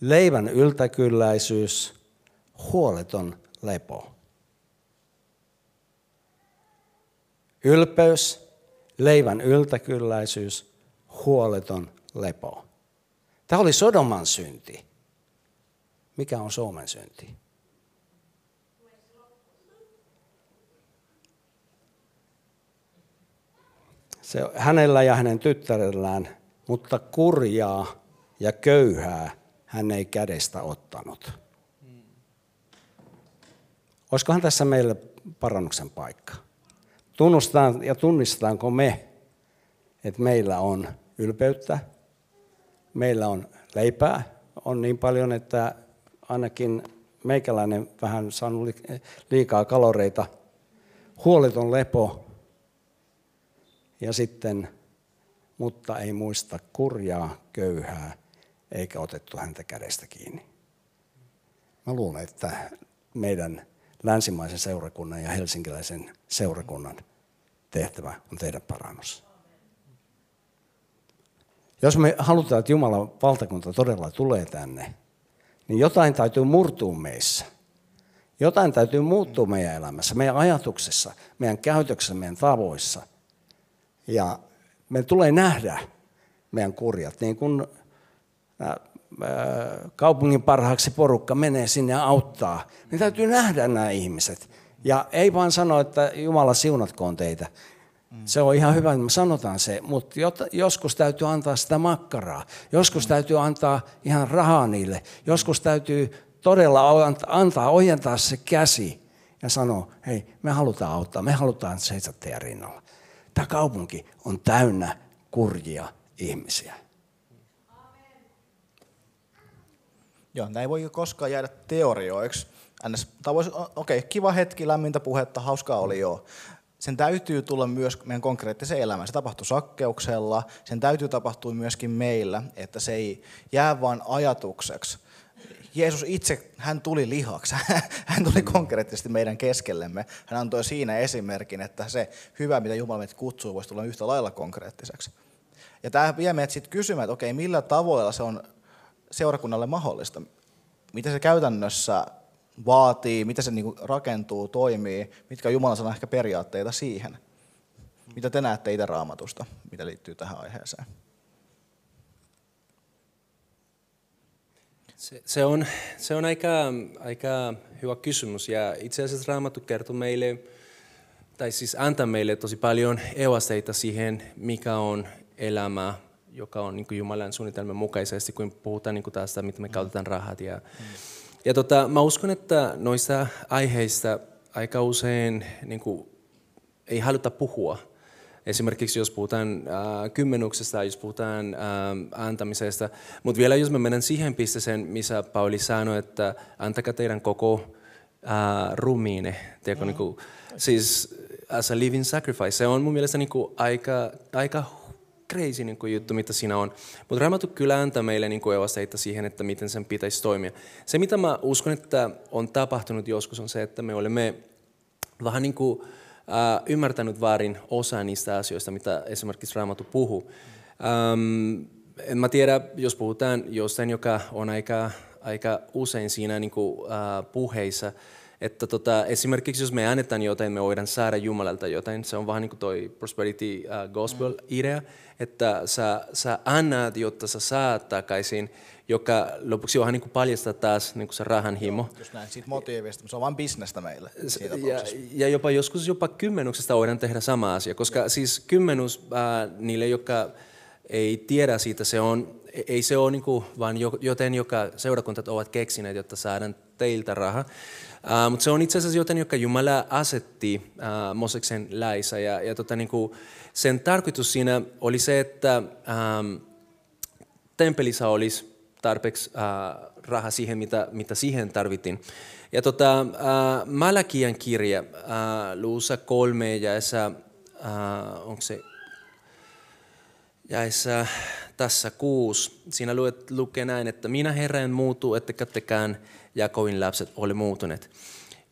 leivän yltäkylläisyys, huoleton lepo. Ylpeys, leivän yltäkylläisyys, huoleton lepo. Tämä oli Sodoman synti. Mikä on Suomen synti? Se hänellä ja hänen tyttärellään, mutta kurjaa ja köyhää hän ei kädestä ottanut. Olisikohan tässä meille parannuksen paikka? Tunnustetaan ja tunnistetaanko me, että meillä on ylpeyttä, meillä on leipää, on niin paljon, että ainakin meikäläinen vähän saanut liikaa kaloreita, huoleton lepo. Ja sitten, mutta ei muista kurjaa, köyhää, eikä otettu häntä kädestä kiinni. Mä luulen, että meidän länsimaisen seurakunnan ja helsinkiläisen seurakunnan tehtävä on tehdä parannus. Jos me halutaan, että Jumalan valtakunta todella tulee tänne, niin jotain täytyy murtua meissä. Jotain täytyy muuttua meidän elämässä, meidän ajatuksessa, meidän käytöksessä, meidän tavoissa. Ja me tulee nähdä meidän kurjat, niin kuin kaupungin parhaaksi porukka menee sinne ja auttaa, niin täytyy nähdä nämä ihmiset. Ja ei vaan sanoa, että Jumala siunatkoon teitä. Se on ihan hyvä, että me sanotaan se, mutta joskus täytyy antaa sitä makkaraa. Joskus täytyy antaa ihan rahaa niille. Joskus täytyy todella antaa, ojentaa se käsi ja sanoa, hei, me halutaan auttaa, me halutaan seistä teidän rinnalla. Tämä kaupunki on täynnä kurjia ihmisiä. Joo, näin voi koskaan jäädä teorioiksi. Tämä voisi, okei, okay, kiva hetki, lämmintä puhetta, hauskaa oli joo. Sen täytyy tulla myös meidän konkreettiseen elämään. Se tapahtuu sakkeuksella, sen täytyy tapahtua myöskin meillä, että se ei jää vain ajatukseksi. Jeesus itse, hän tuli lihaksi, hän tuli konkreettisesti meidän keskellemme. Hän antoi siinä esimerkin, että se hyvä, mitä Jumala meitä kutsuu, voisi tulla yhtä lailla konkreettiseksi. Ja tämä vie meidät sitten kysymään, että okei, millä tavoilla se on seurakunnalle mahdollista? Mitä se käytännössä vaatii, mitä se niin rakentuu, toimii, mitkä on Jumalan sana ehkä periaatteita siihen? Mitä te näette itse raamatusta, mitä liittyy tähän aiheeseen? Se, se, on, se on aika, aika hyvä kysymys ja itse asiassa Raamattu kertoo meille, tai siis antaa meille tosi paljon evasteita siihen, mikä on elämä joka on niin Jumalan suunnitelman mukaisesti, kun puhutaan niin tästä, miten me mm. käytetään rahat. Ja, mm. ja tota, mä uskon, että noista aiheista aika usein niin kuin, ei haluta puhua. Esimerkiksi jos puhutaan äh, kymmenuksesta, jos puhutaan äh, antamisesta. Mutta vielä jos me menen siihen pisteeseen, missä Pauli sanoi, että antakaa teidän koko äh, rumiine. Tiedätkö, mm. niin kuin, siis as a living sacrifice. Se on mun mielestä niin kuin, aika, aika crazy niin kuin juttu, mitä siinä on. Mutta Raamattu kyllä antaa meille niin kuin evasteita siihen, että miten sen pitäisi toimia. Se, mitä mä uskon, että on tapahtunut joskus, on se, että me olemme vähän niin kuin, äh, ymmärtänyt väärin osa niistä asioista, mitä esimerkiksi Raamattu puhuu. Ähm, en mä tiedä, jos puhutaan jostain, joka on aika, aika usein siinä niin kuin, äh, puheissa, että tota, esimerkiksi jos me annetaan jotain, me voidaan saada Jumalalta jotain. Se on vähän niin kuin toi prosperity uh, gospel-idea, mm. että sä, sä annat, jotta sä saat takaisin, joka lopuksi vähän niin kuin paljastaa taas niin kuin se rahan himo. Just näin, siitä motiivista, se on vain bisnestä meille ja, ja jopa joskus jopa kymmenuksesta voidaan tehdä sama asia, koska Joo. siis kymmenus äh, niille, jotka ei tiedä siitä, se on, ei se ole niin kuin, vaan joten, joka seurakuntat ovat keksineet, jotta saadaan teiltä rahaa. Uh, mutta se on itse asiassa joten, joka Jumala asetti uh, Moseksen läissä. Ja, ja tota, niin kuin, sen tarkoitus siinä oli se, että um, temppelissä olisi tarpeeksi uh, rahaa siihen, mitä, mitä siihen tarvittiin. Ja tota, uh, Malakian kirja uh, luussa kolme ja esa, uh, onko se jäissä tässä kuusi, siinä luet, lukee näin, että minä Herra en muutu, ettekä tekään Jakovin lapset ole muutuneet.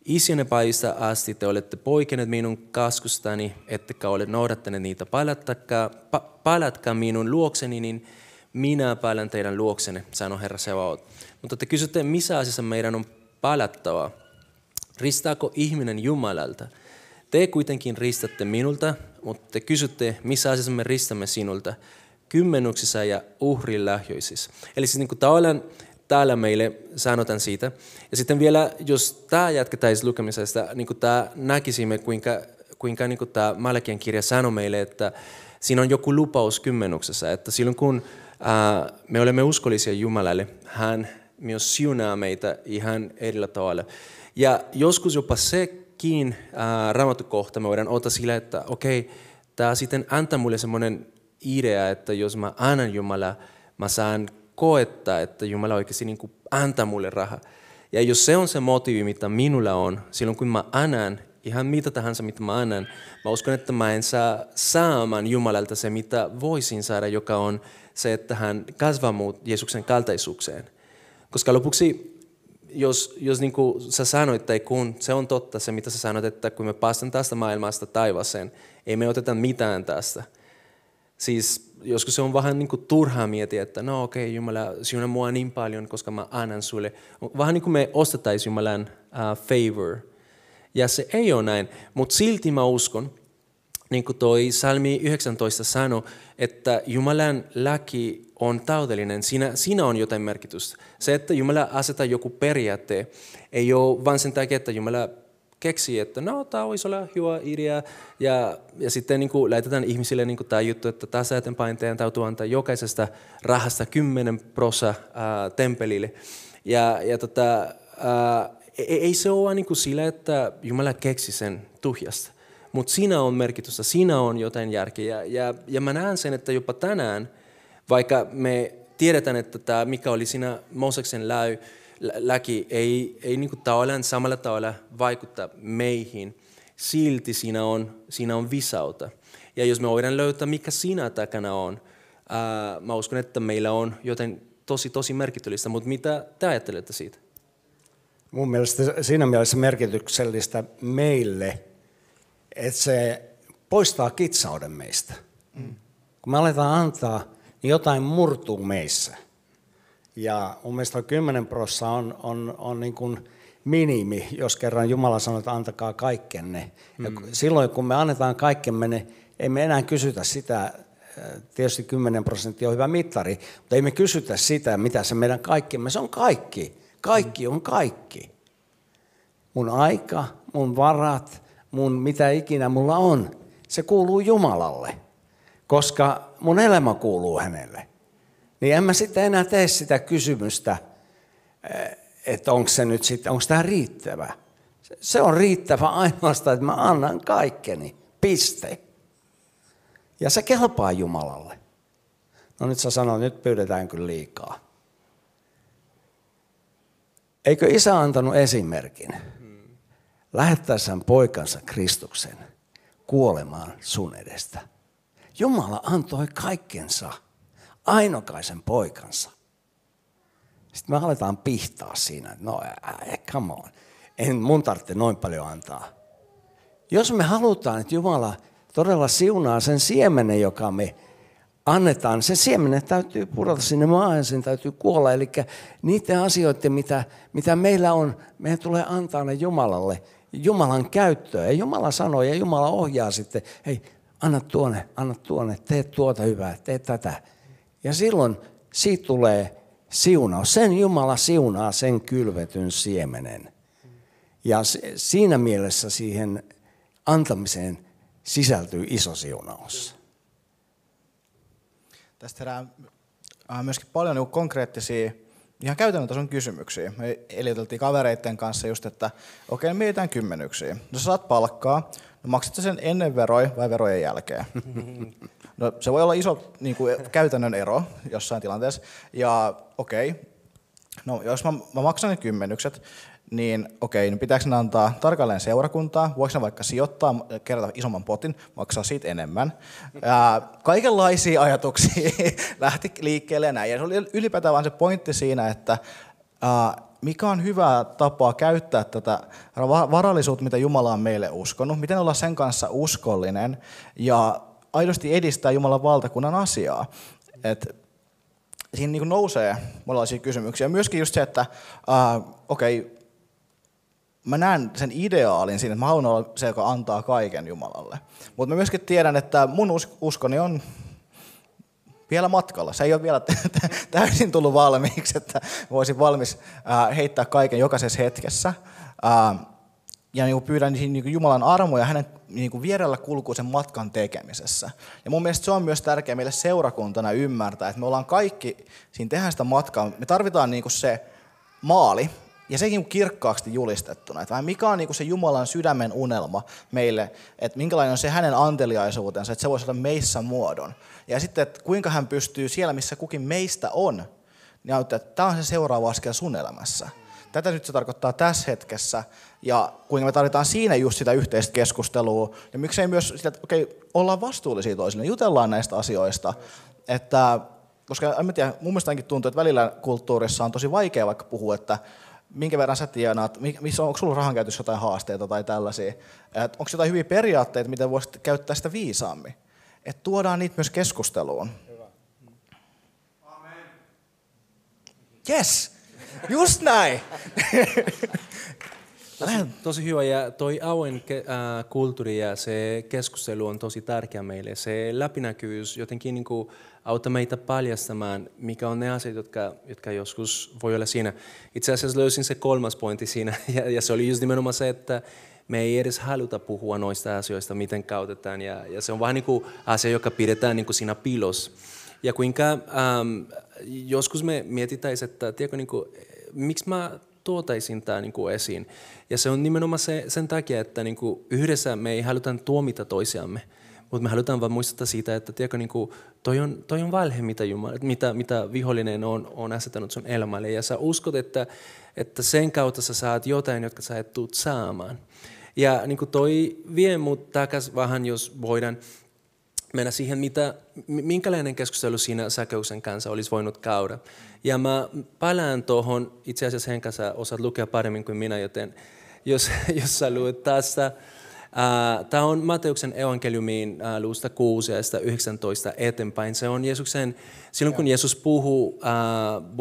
Isienne päivistä asti te olette poikeneet minun kaskustani, ettekä ole noudattaneet niitä. Palatkaa, pa, palatkaa minun luokseni, niin minä palan teidän luoksenne, sanoi Herra Sevaot. Mutta te kysytte, missä asiassa meidän on palattava. Ristaako ihminen Jumalalta? Te kuitenkin ristätte minulta, mutta te kysytte, missä asiassa me ristämme sinulta. Kymmenyksissä ja uhrilahjoisissa. Eli siis niin kuin täällä meille sanotaan siitä. Ja sitten vielä, jos tämä jatkettaisiin lukemisesta, niin kuin tämä näkisimme, kuinka, kuinka niin kuin tämä Malakian kirja sanoi meille, että siinä on joku lupaus kymmenyksessä, että silloin kun ää, me olemme uskollisia Jumalalle, hän myös siunaa meitä ihan eri tavalla. Ja joskus jopa ää, raamattukohta me voidaan ottaa sillä, että okei, tämä sitten antaa mulle semmoinen idea, että jos mä annan Jumala, mä saan koettaa, että Jumala oikeasti niin kuin antaa mulle rahaa. Ja jos se on se motiivi, mitä minulla on, silloin kun mä annan, ihan mitä tahansa, mitä mä annan, mä uskon, että mä en saa saamaan Jumalalta se, mitä voisin saada, joka on se, että hän kasvaa muut Jeesuksen kaltaisuukseen. Koska lopuksi, jos, jos niin kuin sä sanoit, tai kun se on totta se, mitä sä sanoit, että kun me päästään tästä maailmasta taivaseen, ei me oteta mitään tästä. Siis joskus se on vähän niin kuin turhaa miettiä, että no okei, okay, Jumala sinä mua niin paljon, koska mä annan sulle. Vähän niin kuin me ostettaisiin Jumalan uh, favor. Ja se ei ole näin, mutta silti mä uskon, niin kuin toi salmi 19 sanoi, että Jumalan laki on täydellinen, siinä, siinä on jotain merkitystä. Se, että Jumala asettaa joku periaate, ei ole vain sen takia, että Jumala keksii, että no, tämä voisi olla hyvä idea. Ja, ja sitten niin kuin, laitetaan ihmisille niin kuin tämä juttu, että tässä eteenpäin teidän täytyy antaa jokaisesta rahasta 10 prosa ää, tempelille. Ja, ja tota, ää, ei, ei se ole niin kuin sillä, että Jumala keksi sen tuhjasta. Mutta siinä on merkitystä, siinä on jotain järkeä. Ja, ja, mä näen sen, että jopa tänään, vaikka me tiedetään, että tämä, mikä oli siinä Mooseksen läy, läki ei, ei niin tavallaan samalla tavalla vaikuttaa meihin, silti siinä on, siinä on visautta. Ja jos me voidaan löytää, mikä siinä takana on, ää, mä uskon, että meillä on joten tosi, tosi merkityllistä, mutta mitä te ajattelette siitä? Mun mielestä siinä mielessä merkityksellistä meille, että se poistaa kitsauden meistä. Mm. Kun me aletaan antaa, niin jotain murtuu meissä – ja mun mielestä 10 prosenttia on, on, on niin kuin minimi, jos kerran Jumala sanoo, että antakaa kaikkenne. Mm. Ja silloin kun me annetaan kaikkemme, niin ei me enää kysytä sitä, tietysti 10 prosenttia on hyvä mittari, mutta ei me kysytä sitä, mitä se meidän kaikkemme, se on kaikki. Kaikki on kaikki. Mun aika, mun varat, mun mitä ikinä mulla on, se kuuluu Jumalalle, koska mun elämä kuuluu hänelle niin en mä sitten enää tee sitä kysymystä, eh, että onko se nyt sitten, onko tämä riittävä. Se on riittävä ainoastaan, että mä annan kaikkeni, piste. Ja se kelpaa Jumalalle. No nyt sä sanoit, nyt pyydetään kyllä liikaa. Eikö isä antanut esimerkin? Lähettäessään poikansa Kristuksen kuolemaan sun edestä. Jumala antoi kaikkensa ainokaisen poikansa. Sitten me aletaan pihtaa siinä, että no come on, en mun tarvitse noin paljon antaa. Jos me halutaan, että Jumala todella siunaa sen siemenen, joka me annetaan, se siemenen täytyy pudota sinne maahan, sen täytyy kuolla. Eli niiden asioiden, mitä, mitä meillä on, meidän tulee antaa ne Jumalalle, Jumalan käyttöön. Ja Jumala sanoo ja Jumala ohjaa sitten, hei, anna tuonne, anna tuonne, tee tuota hyvää, tee tätä. Ja silloin siitä tulee siunaus. Sen Jumala siunaa sen kylvetyn siemenen. Ja siinä mielessä siihen antamiseen sisältyy iso siunaus. Tästä herää äh, myöskin paljon niin konkreettisia, ihan käytännön tason kysymyksiä. Me eliteltiin kavereiden kanssa just, että okei, okay, mietitään kymmenyksiä. No sä saat palkkaa, no maksat sen ennen veroja vai verojen jälkeen? No, se voi olla iso niin kuin, käytännön ero jossain tilanteessa. Ja okei, okay, No jos mä, mä maksan ne kymmenykset, niin okei, niin pitääkö ne antaa tarkalleen seurakuntaa? Voiko ne vaikka sijoittaa, kerätä isomman potin, maksaa siitä enemmän? Ja kaikenlaisia ajatuksia lähti liikkeelle ja näin. Ja se oli ylipäätään vaan se pointti siinä, että ää, mikä on hyvä tapa käyttää tätä varallisuutta, mitä Jumala on meille uskonut, miten olla sen kanssa uskollinen ja aidosti edistää Jumalan valtakunnan asiaa. Et siinä niin nousee monenlaisia kysymyksiä. Myöskin just se, että okei, okay, mä näen sen ideaalin siinä, että mä haluan olla se, joka antaa kaiken Jumalalle. Mutta mä myöskin tiedän, että mun uskoni on vielä matkalla. Se ei ole vielä täysin tullut valmiiksi, että voisin valmis heittää kaiken jokaisessa hetkessä. Ja niin pyydän niin Jumalan armoja hänen niin vierellä kulkuu sen matkan tekemisessä. Ja mun mielestä se on myös tärkeää meille seurakuntana ymmärtää, että me ollaan kaikki siinä tehdään sitä matkaa. Me tarvitaan niin se maali, ja sekin kirkkaaksi julistettuna, että mikä on niin se Jumalan sydämen unelma meille, että minkälainen on se hänen anteliaisuutensa, että se voisi olla meissä muodon. Ja sitten, että kuinka hän pystyy siellä, missä kukin meistä on, niin että tämä on se seuraava askel sun elämässä. Tätä nyt se tarkoittaa tässä hetkessä, ja kuinka me tarvitaan siinä just sitä yhteistä keskustelua, ja miksei myös sitä, että okei, ollaan vastuullisia toisille, jutellaan näistä asioista, että koska en tiedä, mun mielestä tuntuu, että välillä kulttuurissa on tosi vaikea vaikka puhua, että minkä verran sä tienaat, missä on, onko sulla rahan käytössä jotain haasteita tai tällaisia, että onko jotain hyviä periaatteita, miten voisit käyttää sitä viisaammin. Että tuodaan niitä myös keskusteluun. Hyvä. Amen. Yes, just näin. Tosi, tosi hyvä ja toi avoin äh, kulttuuri ja se keskustelu on tosi tärkeä meille. Se läpinäkyvyys jotenkin niin kuin auttaa meitä paljastamaan, mikä on ne asiat, jotka, jotka joskus voi olla siinä. Itse asiassa löysin se kolmas pointti siinä ja, ja se oli just nimenomaan se, että me ei edes haluta puhua noista asioista, miten kautetaan ja, ja se on vähän niin kuin asia, joka pidetään niin kuin siinä pilos. Ja kuinka ähm, joskus me mietitään, että tiedätkö, niin kuin, miksi mä tuotaisin tämä niin kuin esiin. Ja se on nimenomaan se, sen takia, että niin kuin yhdessä me ei haluta tuomita toisiamme, mutta me halutaan vain muistuttaa siitä, että tiedätkö, niin kuin, toi, on, toi on valhe, mitä, Jumala, mitä, mitä vihollinen on, on asettanut sun elämälle. Ja sä uskot, että, että sen kautta sä saat jotain, jotka sä et tuut saamaan. Ja niin kuin toi vie mut takas vähän, jos voidaan mennä siihen, mitä, minkälainen keskustelu siinä Säkeuksen kanssa olisi voinut käydä. Ja mä palaan tuohon, itse asiassa Henka sä osaat lukea paremmin kuin minä, joten jos, jos sä luet tästä, Tämä on Mateuksen evankeliumiin luusta 6 ja 19 eteenpäin. Se on Jeesuksen, silloin kun Jeesus puhuu uh,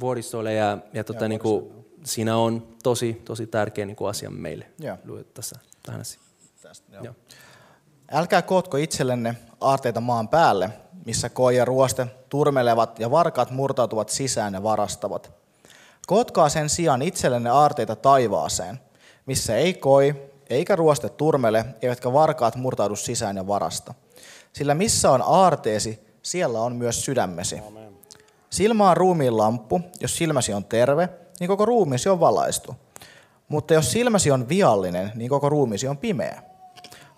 vuoristolle ja, ja, tota, ja niin kuin, siinä on tosi, tosi tärkeä niin kuin asia meille. Luet tässä tähän Tästä, joo. Älkää kootko itsellenne aarteita maan päälle, missä koi ja ruoste turmelevat ja varkaat murtautuvat sisään ja varastavat. Kootkaa sen sijaan itsellenne aarteita taivaaseen, missä ei koi eikä ruoste turmele, eivätkä varkaat murtaudu sisään ja varasta. Sillä missä on aarteesi, siellä on myös sydämesi. Silmä on ruumiin lamppu, jos silmäsi on terve, niin koko ruumiisi on valaistu. Mutta jos silmäsi on viallinen, niin koko ruumiisi on pimeä.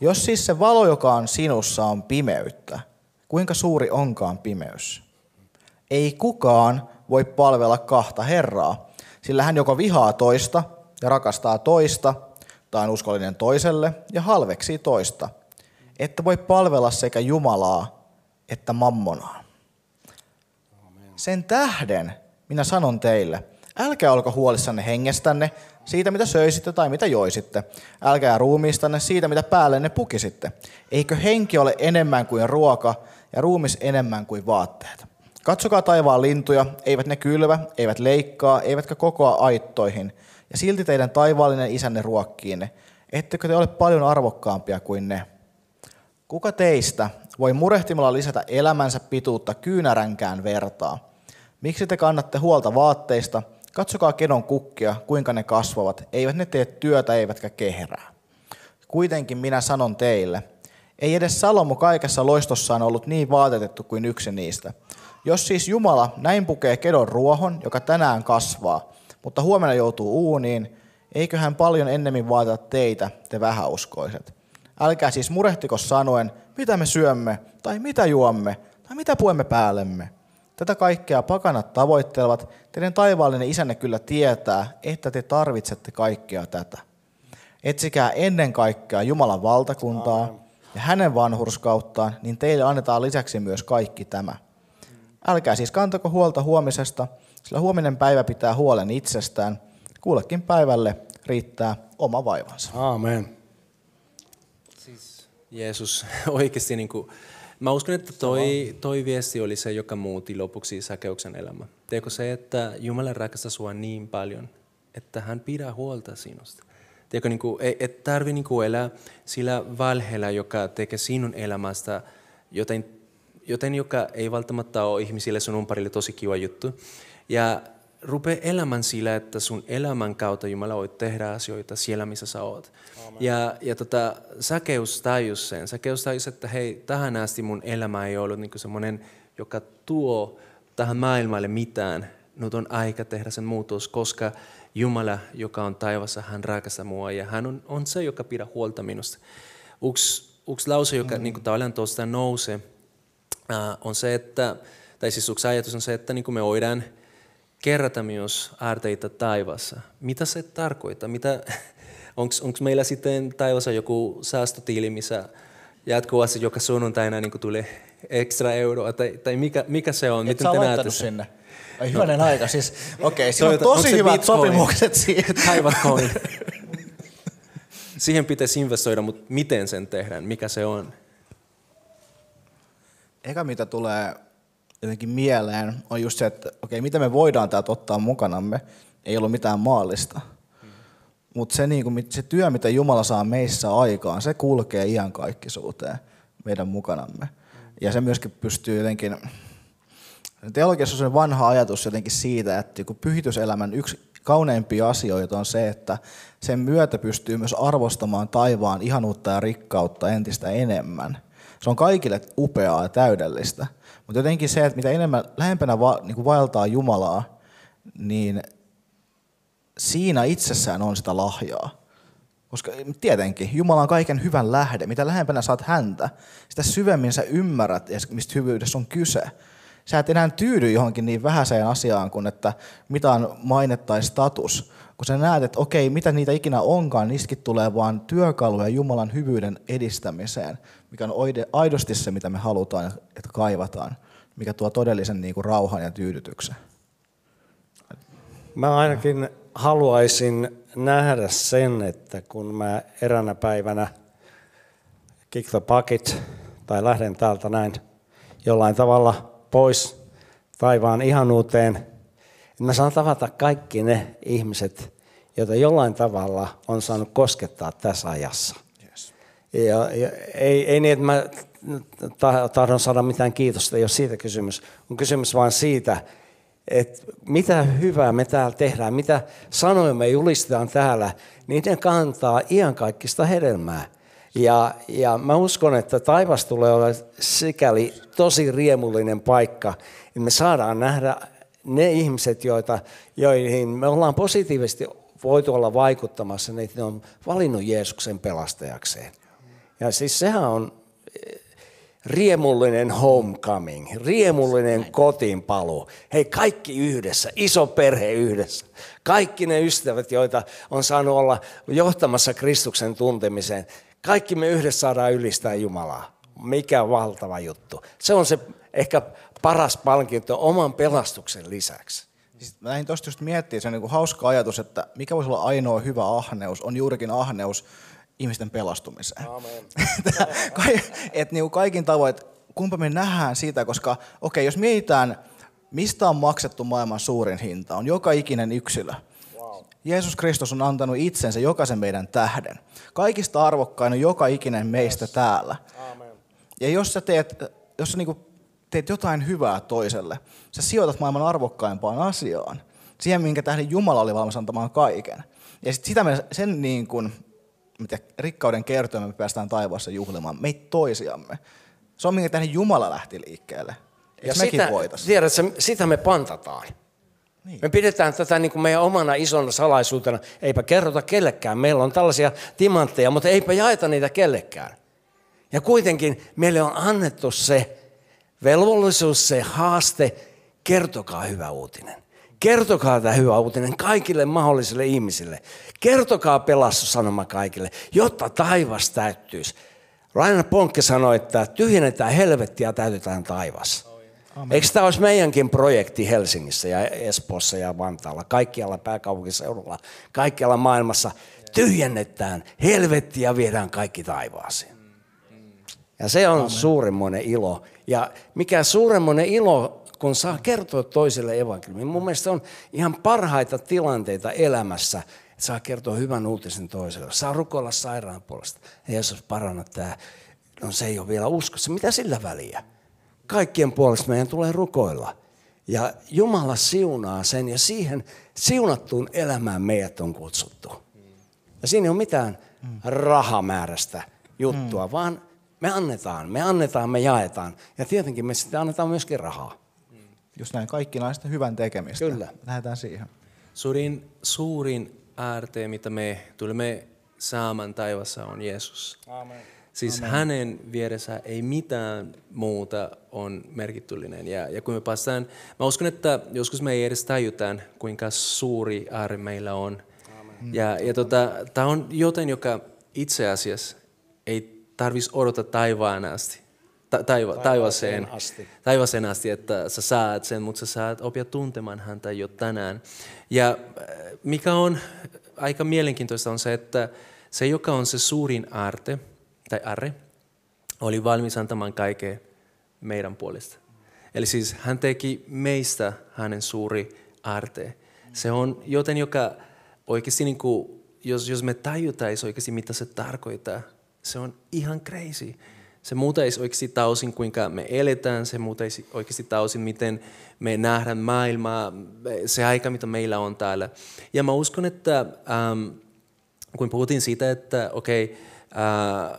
Jos siis se valo, joka on sinussa, on pimeyttä, kuinka suuri onkaan pimeys? Ei kukaan voi palvella kahta Herraa, sillä hän joko vihaa toista ja rakastaa toista, tai on uskollinen toiselle ja halveksii toista, että voi palvella sekä Jumalaa että mammonaa. Sen tähden minä sanon teille, älkää olko huolissanne hengestänne, siitä mitä söisitte tai mitä joisitte. Älkää ruumiistanne siitä, mitä päällenne pukisitte. Eikö henki ole enemmän kuin ruoka ja ruumis enemmän kuin vaatteet? Katsokaa taivaan lintuja, eivät ne kylvä, eivät leikkaa, eivätkä kokoa aittoihin – ja silti teidän taivaallinen isänne ruokkii ne. Ettekö te ole paljon arvokkaampia kuin ne? Kuka teistä voi murehtimalla lisätä elämänsä pituutta kyynäränkään vertaa? Miksi te kannatte huolta vaatteista? Katsokaa kedon kukkia, kuinka ne kasvavat. Eivät ne tee työtä eivätkä kehrää. Kuitenkin minä sanon teille, ei edes Salomo kaikessa loistossaan ollut niin vaatetettu kuin yksi niistä. Jos siis Jumala näin pukee kedon ruohon, joka tänään kasvaa, mutta huomenna joutuu uuniin, eikö hän paljon ennemmin vaatita teitä, te vähäuskoiset. Älkää siis murehtiko sanoen, mitä me syömme, tai mitä juomme, tai mitä puemme päällemme. Tätä kaikkea pakanat tavoittelevat. Teidän taivaallinen isänne kyllä tietää, että te tarvitsette kaikkea tätä. Etsikää ennen kaikkea Jumalan valtakuntaa ja hänen vanhurskauttaan, niin teille annetaan lisäksi myös kaikki tämä. Älkää siis kantako huolta huomisesta, sillä huominen päivä pitää huolen itsestään. Kuullekin päivälle riittää oma vaivansa. Aamen. Siis Jeesus oikeasti, niin kuin, mä uskon, että toi, toi viesti oli se, joka muutti lopuksi säkeuksen elämä. Teekö se, että Jumala rakastaa sua niin paljon, että hän pidää huolta sinusta. Tiedätkö, niin kuin, et tarvi niin kuin elää sillä valheella, joka tekee sinun elämästä joten, joten joka ei välttämättä ole ihmisille sun ympärille tosi kiva juttu. Ja rupea elämän sillä, että sun elämän kautta Jumala voi tehdä asioita siellä, missä sä oot. Amen. Ja, ja tota, säkeus tajus sen. Säkeus tajus, että hei, tähän asti mun elämä ei ollut niin semmoinen, joka tuo tähän maailmalle mitään. Nyt on aika tehdä sen muutos, koska Jumala, joka on taivassa, hän rakastaa mua ja hän on, on se, joka pidä huolta minusta. Yksi, yksi lause, joka mm. niin kuin, tavallaan tuosta nousee, äh, on se, että, tai siis yksi ajatus on se, että niin kuin me voidaan kerätä myös aarteita taivassa. Mitä se tarkoittaa? Mitä, onko meillä sitten taivassa joku säästötiili, missä jatkuvasti joka sunnuntaina niin tulee ekstra euroa, tai, tai mikä, mikä se on? Et Miten te näette sinne? Ai hyvänen no. aika, siis okei, okay, siinä on tosi hyvät Bitcoin? sopimukset siihen. Siihen pitäisi investoida, mutta miten sen tehdään, mikä se on? Eka mitä tulee jotenkin mieleen on just se, että okei, mitä me voidaan täältä ottaa mukanamme, ei ollut mitään maallista. Mutta se, niinku, se työ, mitä Jumala saa meissä aikaan, se kulkee iankaikkisuuteen meidän mukanamme. Mm. Ja se myöskin pystyy jotenkin, teologiassa on vanha ajatus jotenkin siitä, että pyhityselämän yksi kauneimpia asioita on se, että sen myötä pystyy myös arvostamaan taivaan ihanuutta ja rikkautta entistä enemmän. Se on kaikille upeaa ja täydellistä. Mutta jotenkin se, että mitä enemmän lähempänä va, niin kuin vaeltaa Jumalaa, niin siinä itsessään on sitä lahjaa. Koska tietenkin Jumala on kaiken hyvän lähde. Mitä lähempänä saat häntä, sitä syvemmin sä ymmärrät, mistä hyvyydessä on kyse. Sä et enää tyydy johonkin niin vähäiseen asiaan kuin, että mitä on maine tai status. Kun sä näet, että okei, mitä niitä ikinä onkaan, niistäkin tulee vaan työkaluja Jumalan hyvyyden edistämiseen, mikä on aidosti se, mitä me halutaan, että kaivataan, mikä tuo todellisen niin kuin, rauhan ja tyydytyksen. Mä ainakin haluaisin nähdä sen, että kun mä eränä päivänä kick the bucket, tai lähden täältä näin jollain tavalla pois taivaan ihanuuteen, mä saan tavata kaikki ne ihmiset, joita jollain tavalla on saanut koskettaa tässä ajassa. Ja, ja ei, ei niin, että mä tahdon saada mitään kiitosta, ei ole siitä kysymys. On kysymys vain siitä, että mitä hyvää me täällä tehdään, mitä sanoja me julistetaan täällä, niin ne kantaa iankaikkista hedelmää. Ja, ja mä uskon, että taivas tulee olla sikäli tosi riemullinen paikka, että me saadaan nähdä ne ihmiset, joita, joihin me ollaan positiivisesti voitu olla vaikuttamassa, niin ne on valinnut Jeesuksen pelastajakseen. Ja siis sehän on eh, riemullinen homecoming, riemullinen kotiinpaluu. Hei, kaikki yhdessä, iso perhe yhdessä. Kaikki ne ystävät, joita on saanut olla johtamassa Kristuksen tuntemiseen. Kaikki me yhdessä saadaan ylistää Jumalaa. Mikä valtava juttu. Se on se ehkä paras palkinto oman pelastuksen lisäksi. Siis mä lähdin tuosta just miettimään, se on niin hauska ajatus, että mikä voisi olla ainoa hyvä ahneus, on juurikin ahneus ihmisten pelastumiseen. että niin kaikin tavoin, kumpa me nähdään siitä, koska okei, okay, jos mietitään, mistä on maksettu maailman suurin hinta, on joka ikinen yksilö. Jeesus Kristus on antanut itsensä jokaisen meidän tähden. Kaikista arvokkain on joka ikinen meistä yes. täällä. Amen. Ja jos sä teet, jos sä niinku teet jotain hyvää toiselle, sä sijoitat maailman arvokkaimpaan asiaan. Siihen, minkä tähden Jumala oli valmis antamaan kaiken. Ja sit sitä me, sen niin kuin, mitä, rikkauden kertoa me päästään taivaassa juhlimaan meitä toisiamme. Se on minkä tähden Jumala lähti liikkeelle. ja sitä, tiedätkö, sitä me pantataan. Niin. Me pidetään tätä niin kuin meidän omana isona salaisuutena. Eipä kerrota kellekään. Meillä on tällaisia timantteja, mutta eipä jaeta niitä kellekään. Ja kuitenkin meille on annettu se velvollisuus, se haaste kertokaa hyvä uutinen. Kertokaa tämä hyvä uutinen kaikille mahdollisille ihmisille. Kertokaa pelastussanoma kaikille, jotta taivas täyttyisi. Rainer Ponkki sanoi, että tyhjennetään helvetti ja täytetään taivas. Amen. Eikö tämä olisi meidänkin projekti Helsingissä ja Espoossa ja Vantaalla, kaikkialla pääkaupunkiseudulla, kaikkialla maailmassa. Tyhjennetään helvetti ja viedään kaikki taivaaseen. Ja se on Amen. suuremmoinen ilo. Ja mikä suuremmoinen ilo, kun saa kertoa toiselle evankeliumin. Mun mielestä on ihan parhaita tilanteita elämässä, että saa kertoa hyvän uutisen toiselle. Saa rukoilla sairaan puolesta. Jeesus paranna tämä. No se ei ole vielä uskossa. Mitä sillä väliä? Kaikkien puolesta meidän tulee rukoilla. Ja Jumala siunaa sen ja siihen siunattuun elämään meidät on kutsuttu. Ja siinä ei ole mitään rahamäärästä juttua, mm. vaan me annetaan, me annetaan, me jaetaan. Ja tietenkin me sitten annetaan myöskin rahaa. Just näin, kaikki naista hyvän tekemistä. Kyllä. Lähdetään siihen. Suurin, suurin aarte, mitä me tulemme saamaan taivassa, on Jeesus. Amen. Siis Amen. hänen vieressä ei mitään muuta on merkityllinen. Ja, ja kun me päästään, mä uskon, että joskus me ei edes tajutaan, kuinka suuri aare meillä on. Amen. Ja, ja tota, tämä on joten, joka itse asiassa ei tarvitsisi odottaa taivaan asti. Ta, taiva, taivaaseen, asti. taivaaseen asti, että sä saat sen, mutta sä saat oppia tuntemaan häntä jo tänään. Ja äh, mikä on aika mielenkiintoista on se, että se, joka on se suurin arte, tai arre, oli valmis antamaan kaiken meidän puolesta. Eli siis hän teki meistä hänen suuri arte. Se on joten, joka oikeasti, niin kuin, jos, jos me tajutaisiin oikeasti, mitä se tarkoittaa, se on ihan crazy. Se muutaisi oikeasti tausin, kuinka me eletään, se muutaisi oikeasti tausin, miten me nähdään maailmaa, se aika, mitä meillä on täällä. Ja mä uskon, että ähm, kun puhuttiin siitä, että okei, okay,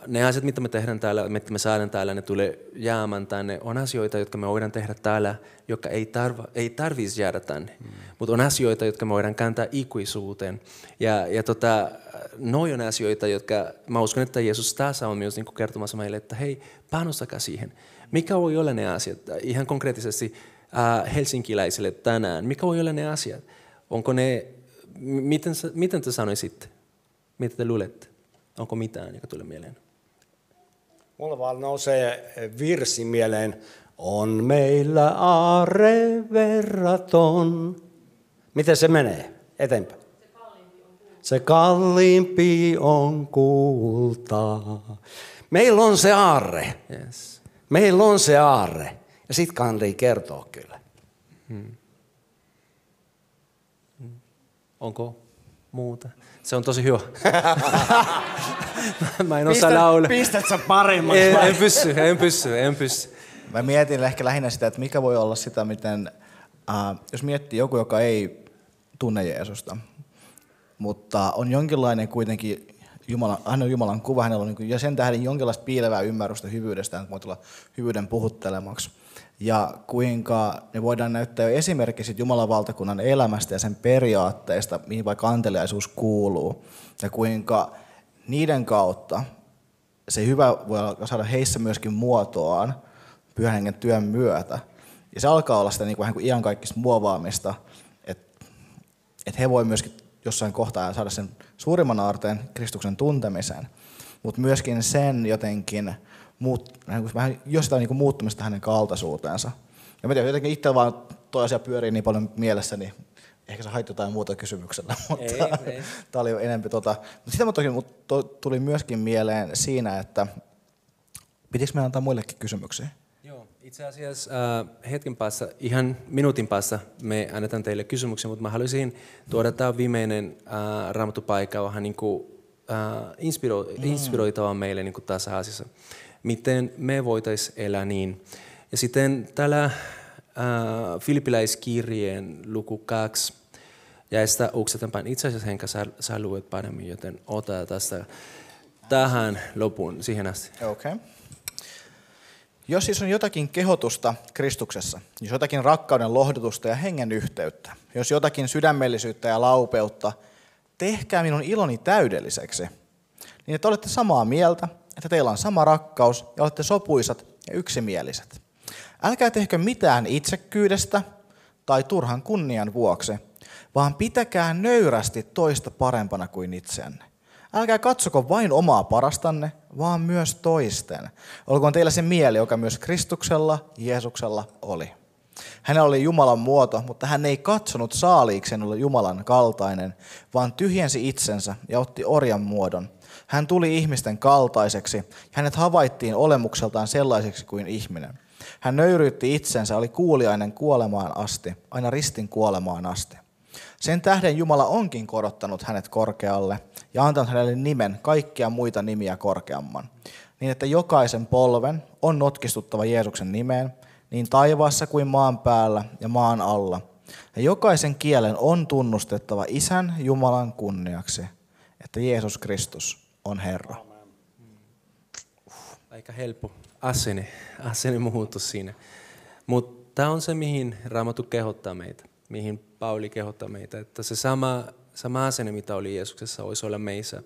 ne asiat, mitä me tehdään täällä, mitä me saadaan täällä, ne tulee jäämään tänne. On asioita, jotka me voidaan tehdä täällä, jotka ei, tarva, ei tarvitsisi jäädä tänne. Mm. Mutta on asioita, jotka me voidaan kääntää ikuisuuteen. Ja, ja tota, noi on asioita, jotka mä uskon, että Jeesus tässä on myös niin kertomassa meille, että hei, panostakaa siihen. Mikä voi olla ne asiat? Ihan konkreettisesti äh, helsinkiläisille tänään. Mikä voi olla ne asiat? Onko ne, miten, miten te sanoisitte? Mitä te luulette? Onko mitään, joka tulee mieleen? Mulla vaan nousee virsi mieleen. On meillä aare verraton. Miten se menee? Eteenpäin. Se kalliimpi on kultaa. Meillä on se aarre. Yes. Meillä on se aarre. Ja sit kantii kertoo kyllä. Hmm. Hmm. Onko muuta? Se on tosi hyvä. mä en osaa laulaa. Pistät sä paremmaksi? En, en pysty, en pysty, en pysty. Mä mietin ehkä lähinnä sitä, että mikä voi olla sitä, miten, äh, jos miettii joku, joka ei tunne Jeesusta, mutta on jonkinlainen kuitenkin Jumala, hän on Jumalan kuva, hänellä on niin ja sen tähden jonkinlaista piilevää ymmärrystä hyvyydestä, että voi tulla hyvyyden puhuttelemaksi. Ja kuinka me voidaan näyttää jo esimerkki Jumalan valtakunnan elämästä ja sen periaatteista, mihin vaikka anteliaisuus kuuluu. Ja kuinka niiden kautta se hyvä voi saada heissä myöskin muotoaan pyhän hengen työn myötä. Ja se alkaa olla sitä niin kuin, vähän kuin iankaikkista muovaamista, että, että he voi myöskin jossain kohtaa saada sen suurimman aarteen Kristuksen tuntemisen, mutta myöskin sen jotenkin muut, vähän jostain niin kuin muuttumista hänen kaltaisuuteensa. Ja mä tiedän, jotenkin itse vaan toi asia pyörii niin paljon mielessä, niin ehkä se haitti jotain muuta kysymyksellä, mutta ei, ei. tämä oli enemmän tota. Mutta sitä toki tuli myöskin mieleen siinä, että pitikö me antaa muillekin kysymyksiä? Itse asiassa äh, hetken päässä, ihan minuutin päässä me annetaan teille kysymyksiä, mutta mä haluaisin tuoda tämä viimeinen äh, raamattupaikka vähän niin kuin, äh, inspiro, mm. inspiroitava meille niin kuin tässä asiassa. Miten me voitaisiin elää niin. Ja sitten täällä äh, Filippiläiskirjeen luku 2, ja sitä uksetanpäin. Itse asiassa Henka, sä, sä luet paremmin, joten ota tästä tähän lopun, siihen asti. Okay. Jos siis on jotakin kehotusta Kristuksessa, jos jotakin rakkauden lohdutusta ja hengen yhteyttä, jos jotakin sydämellisyyttä ja laupeutta, tehkää minun iloni täydelliseksi, niin että olette samaa mieltä, että teillä on sama rakkaus ja olette sopuisat ja yksimieliset. Älkää tehkö mitään itsekkyydestä tai turhan kunnian vuoksi, vaan pitäkää nöyrästi toista parempana kuin itseänne. Älkää katsoko vain omaa parastanne, vaan myös toisten. Olkoon teillä se mieli, joka myös Kristuksella, Jeesuksella oli. Hänellä oli Jumalan muoto, mutta hän ei katsonut saaliikseen olla Jumalan kaltainen, vaan tyhjensi itsensä ja otti orjan muodon. Hän tuli ihmisten kaltaiseksi, ja hänet havaittiin olemukseltaan sellaiseksi kuin ihminen. Hän nöyryytti itsensä, oli kuuliainen kuolemaan asti, aina ristin kuolemaan asti. Sen tähden Jumala onkin korottanut hänet korkealle ja antanut hänelle nimen kaikkia muita nimiä korkeamman, niin että jokaisen polven on notkistuttava Jeesuksen nimeen, niin taivaassa kuin maan päällä ja maan alla. Ja jokaisen kielen on tunnustettava Isän Jumalan kunniaksi, että Jeesus Kristus on Herra. Aika helppo asenne, asenne muutos siinä. Mutta tämä on se, mihin Raamattu kehottaa meitä, mihin Pauli kehottaa meitä, että se sama, sama asenne, mitä oli Jeesuksessa, olisi olla meissä.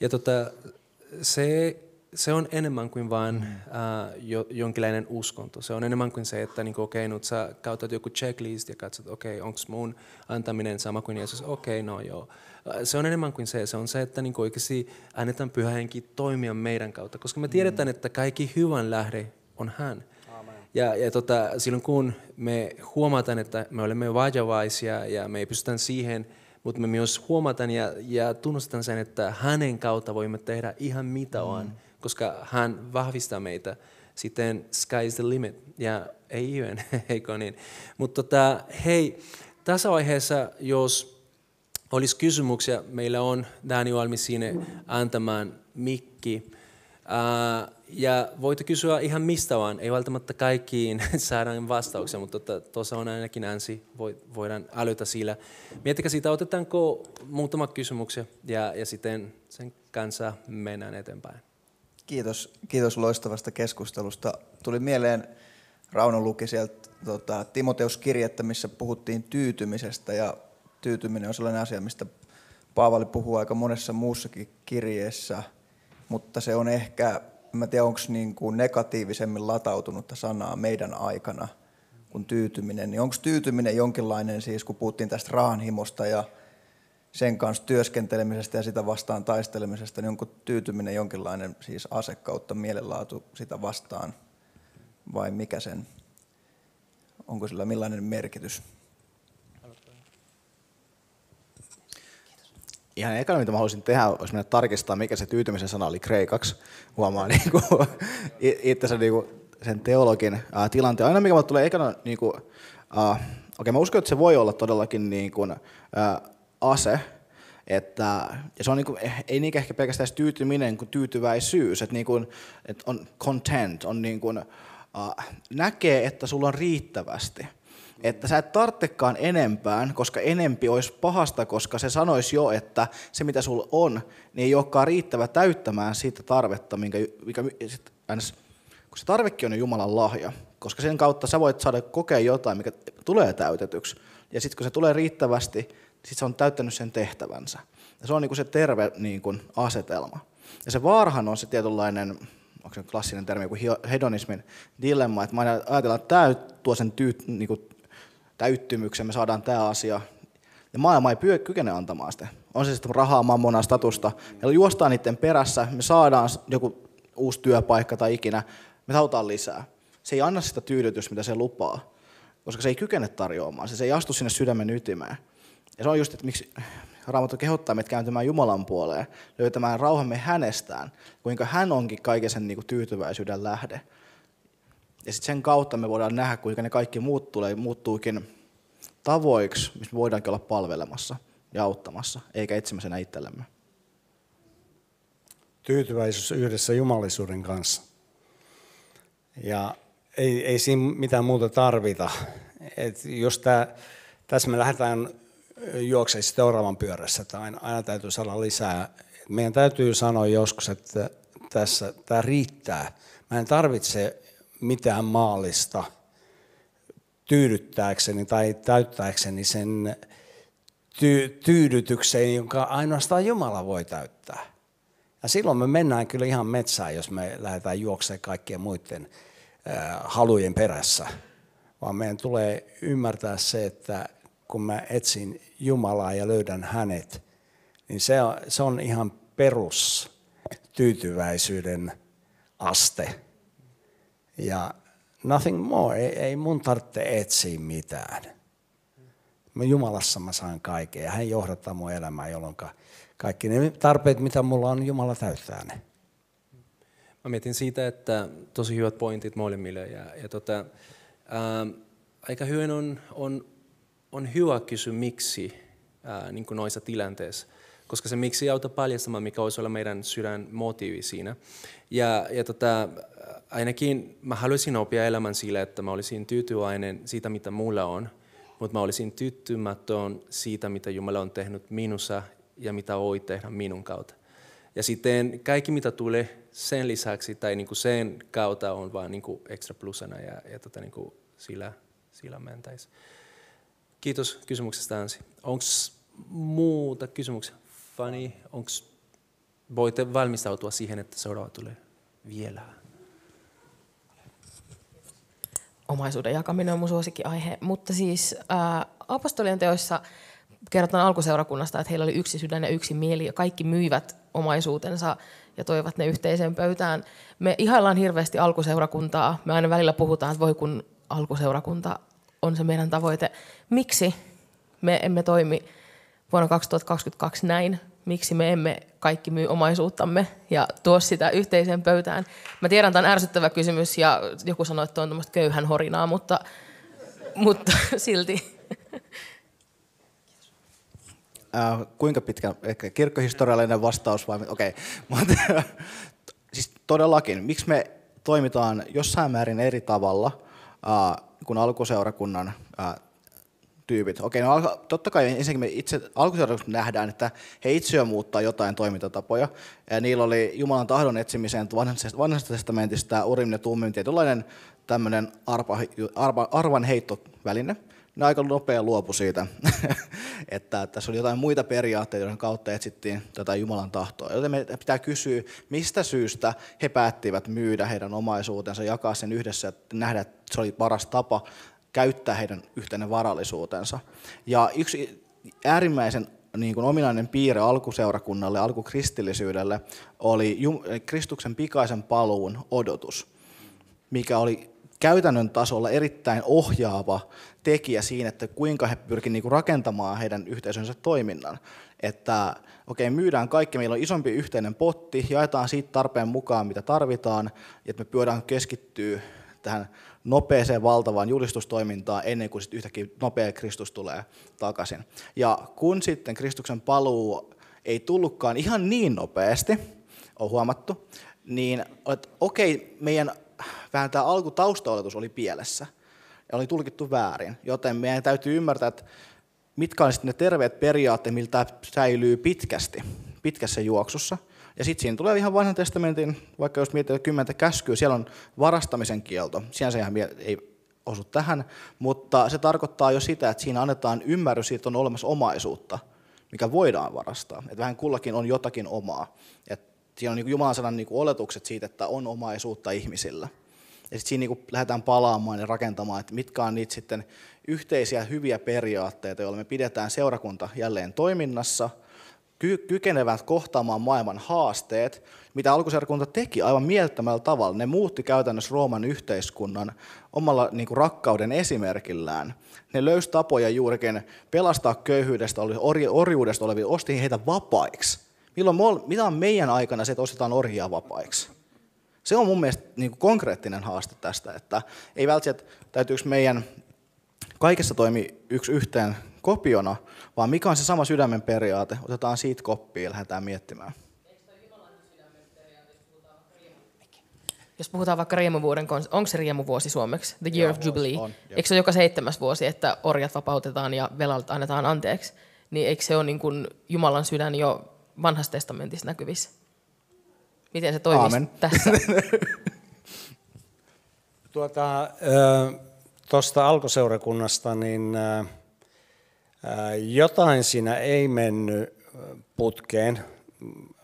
Ja tota, se se on enemmän kuin vain uh, jo, jonkinlainen uskonto. Se on enemmän kuin se, että niin okei, okay, nyt sä käytät joku checklist ja katsot, okei, okay, onko mun antaminen sama kuin Jeesus? Okei, okay, no joo. Se on enemmän kuin se. Se on se, että niin oikeasti annetaan pyhä henki toimia meidän kautta, koska me tiedetään, mm. että kaikki hyvän lähde on hän. Amen. Ja, ja tota, silloin kun me huomataan, että me olemme vajavaisia ja me ei pystytä siihen, mutta me myös huomataan ja, ja tunnustetaan sen, että hänen kautta voimme tehdä ihan mitä mm. on koska hän vahvistaa meitä. Sitten sky is the limit, ja ei yön, eikö niin? Mutta tota, hei, tässä vaiheessa, jos olisi kysymyksiä, meillä on Dani valmis sinne antamaan mikki. Uh, ja voitte kysyä ihan mistä vaan, ei välttämättä kaikkiin saadaan vastauksia, mutta tuossa on ainakin ensi, voidaan älytä sillä. Miettikää siitä, otetaanko muutama kysymyksiä ja, ja sitten sen kanssa mennään eteenpäin. Kiitos, kiitos loistavasta keskustelusta. Tuli mieleen, Rauno luki sieltä tota, Timoteus-kirjettä, missä puhuttiin tyytymisestä ja tyytyminen on sellainen asia, mistä Paavali puhuu aika monessa muussakin kirjeessä, mutta se on ehkä, en tiedä onko niin kuin negatiivisemmin latautunutta sanaa meidän aikana kuin tyytyminen, niin onko tyytyminen jonkinlainen, siis kun puhuttiin tästä rahanhimosta ja sen kanssa työskentelemisestä ja sitä vastaan taistelemisesta, niin onko tyytyminen jonkinlainen siis ase kautta mielenlaatu sitä vastaan vai mikä sen, onko sillä millainen merkitys? Ihan ekana, mitä mä haluaisin tehdä, olisi mennä tarkistaa, mikä se tyytymisen sana oli kreikaksi. Huomaa niin kuin, itse niin kuin, sen teologin ää, tilanteen. Aina mikä tulee ekana, niin kuin, ää, okei mä uskon, että se voi olla todellakin niin kuin, ää, ase, että, ja se on niin kuin, ei niinkään ehkä pelkästään tyytyminen kuin tyytyväisyys, että, niin kuin, että on content, on niin kuin, uh, näkee, että sulla on riittävästi. Että sä et tarvitsekaan enempään, koska enempi olisi pahasta, koska se sanoisi jo, että se mitä sulla on, niin ei olekaan riittävä täyttämään siitä tarvetta, minkä, mikä, kun se tarvekin on Jumalan lahja, koska sen kautta sä voit saada kokea jotain, mikä tulee täytetyksi. Ja sitten kun se tulee riittävästi, sitten se on täyttänyt sen tehtävänsä. Ja se on niin kuin se terve niin kuin asetelma. Ja se vaarahan on se tietynlainen, onko se klassinen termi, kuin hedonismin dilemma, että me ajatellaan, että tämä tuo sen tyyt, niin kuin täyttymyksen, me saadaan tämä asia, ja maailma ei kykene antamaan sitä. On se sitten rahaa, mammonaa, statusta, ja juostaan niiden perässä, me saadaan joku uusi työpaikka tai ikinä, me halutaan lisää. Se ei anna sitä tyydytystä, mitä se lupaa, koska se ei kykene tarjoamaan, se, se ei astu sinne sydämen ytimeen. Ja se on just, että miksi Raamattu kehottaa meitä kääntymään Jumalan puoleen, löytämään rauhamme hänestään, kuinka hän onkin kaiken sen niin kuin, tyytyväisyyden lähde. Ja sitten sen kautta me voidaan nähdä, kuinka ne kaikki muut tulee, muuttuukin tavoiksi, missä me voidaankin olla palvelemassa ja auttamassa, eikä etsimässä itsellemme. Tyytyväisyys yhdessä jumalisuuden kanssa. Ja ei, ei siinä mitään muuta tarvita. Et jos tää, tässä me lähdetään juoksee seuraavan pyörässä, että aina, aina täytyy saada lisää. Meidän täytyy sanoa joskus, että tässä tämä riittää. Mä en tarvitse mitään maallista tyydyttääkseni tai täyttääkseni sen ty- tyydytyksen, jonka ainoastaan Jumala voi täyttää. Ja silloin me mennään kyllä ihan metsään, jos me lähdetään juoksemaan kaikkien muiden äh, halujen perässä vaan meidän tulee ymmärtää se, että kun mä etsin Jumalaa ja löydän hänet, niin se on, se on ihan perus tyytyväisyyden aste. Ja nothing more, ei, ei mun tarvitse etsiä mitään. Mä Jumalassa mä saan kaiken ja hän johdattaa mun elämää, jolloin kaikki ne tarpeet, mitä mulla on, Jumala täyttää ne. Mä mietin siitä, että tosi hyvät pointit molemmille. Ja, ja tota, ää, aika hyvin on, on, on hyvä kysyä miksi ää, niin kuin noissa tilanteissa koska se miksi auta paljastamaan, mikä olisi olla meidän sydän motiivi siinä. Ja, ja tota, ainakin mä haluaisin oppia elämän sille, että mä olisin tyytyväinen siitä, mitä mulla on, mutta mä olisin tyytymätön siitä, mitä Jumala on tehnyt minussa ja mitä voi tehdä minun kautta. Ja sitten kaikki, mitä tulee sen lisäksi tai niin kuin sen kautta on vaan niin kuin ekstra plusana ja, ja tota niin kuin sillä, sillä mentäisi. Kiitos kysymyksestä Ansi. Onko muuta kysymyksiä? Fani, onko voitte valmistautua siihen, että seuraava tulee vielä? Omaisuuden jakaminen on mun suosikkiaihe, mutta siis ää, apostolien teoissa kerrotaan alkuseurakunnasta, että heillä oli yksi sydän ja yksi mieli ja kaikki myivät omaisuutensa ja toivat ne yhteiseen pöytään. Me ihaillaan hirveästi alkuseurakuntaa. Me aina välillä puhutaan, että voi kun alkuseurakunta on se meidän tavoite. Miksi me emme toimi vuonna 2022 näin? Miksi me emme kaikki myy omaisuuttamme ja tuo sitä yhteiseen pöytään? Mä tiedän, että on ärsyttävä kysymys ja joku sanoi, että on tämmöistä köyhän horinaa, mutta, mutta silti. Äh, kuinka pitkä, ehkä kirkkohistoriallinen vastaus vai, okei, okay. siis todellakin, miksi me toimitaan jossain määrin eri tavalla äh, kuin alkuseurakunnan äh, tyypit. Okei, no totta kai ensinnäkin me itse alkuseurakunnassa nähdään, että he itse jo muuttaa jotain toimintatapoja. Ja niillä oli Jumalan tahdon etsimiseen vanhasta, vanhasta testamentista urim ja tummim tietynlainen tämmöinen arpa, arpa, arvan heittoväline – ne aika nopea luopu siitä, että tässä oli jotain muita periaatteita, joiden kautta etsittiin tätä Jumalan tahtoa. Joten me pitää kysyä, mistä syystä he päättivät myydä heidän omaisuutensa, jakaa sen yhdessä, että nähdä, että se oli paras tapa käyttää heidän yhteinen varallisuutensa. Ja yksi äärimmäisen niin kuin ominainen piirre alkuseurakunnalle, alkukristillisyydelle oli Kristuksen pikaisen paluun odotus, mikä oli käytännön tasolla erittäin ohjaava tekijä siinä, että kuinka he pyrkivät niinku rakentamaan heidän yhteisönsä toiminnan. Että okei, okay, myydään kaikki, meillä on isompi yhteinen potti, jaetaan siitä tarpeen mukaan, mitä tarvitaan, ja että me pyydään keskittyä tähän nopeeseen valtavaan julistustoimintaan ennen kuin sitten yhtäkkiä nopea Kristus tulee takaisin. Ja kun sitten Kristuksen paluu ei tullutkaan ihan niin nopeasti, on huomattu, niin että okei, meidän vähän tämä alkutaustaoletus oli pielessä ja oli tulkittu väärin, joten meidän täytyy ymmärtää, että mitkä ovat ne terveet periaatteet, miltä säilyy pitkästi, pitkässä juoksussa. Ja sitten siinä tulee ihan vanhan testamentin, vaikka jos mietitään kymmentä käskyä, siellä on varastamisen kielto. Sinänsä ihan ei osu tähän, mutta se tarkoittaa jo sitä, että siinä annetaan ymmärrys siitä, että on olemassa omaisuutta, mikä voidaan varastaa. Että vähän kullakin on jotakin omaa. Et siinä on niin Jumalan sanan niin oletukset siitä, että on omaisuutta ihmisillä. Ja sitten siinä niin lähdetään palaamaan ja rakentamaan, että mitkä on niitä sitten yhteisiä hyviä periaatteita, joilla me pidetään seurakunta jälleen toiminnassa, ky- kykenevät kohtaamaan maailman haasteet, mitä alkuseurakunta teki aivan mieltämällä tavalla. Ne muutti käytännössä Rooman yhteiskunnan omalla niin kuin rakkauden esimerkillään. Ne löysi tapoja juurikin pelastaa köyhyydestä, orjuudesta olevia, osti heitä vapaiksi. Milloin, mitä on meidän aikana se, että ostetaan orjia vapaiksi? Se on mun mielestä niin kuin konkreettinen haaste tästä, että ei välttämättä täytyykö meidän kaikessa toimi yksi yhteen kopiona, vaan mikä on se sama sydämen periaate, otetaan siitä koppia ja lähdetään miettimään. Jos puhutaan vaikka riemuvuoden, onko se riemuvuosi suomeksi? The Year Joo, of Jubilee. On, eikö se ole joka seitsemäs vuosi, että orjat vapautetaan ja velalta annetaan anteeksi? Niin eikö se ole niin kuin Jumalan sydän jo vanhassa testamentissa näkyvissä? Miten se toimii Aamen. tässä? tuota, Tuosta alkuseurakunnasta, niin jotain siinä ei mennyt putkeen,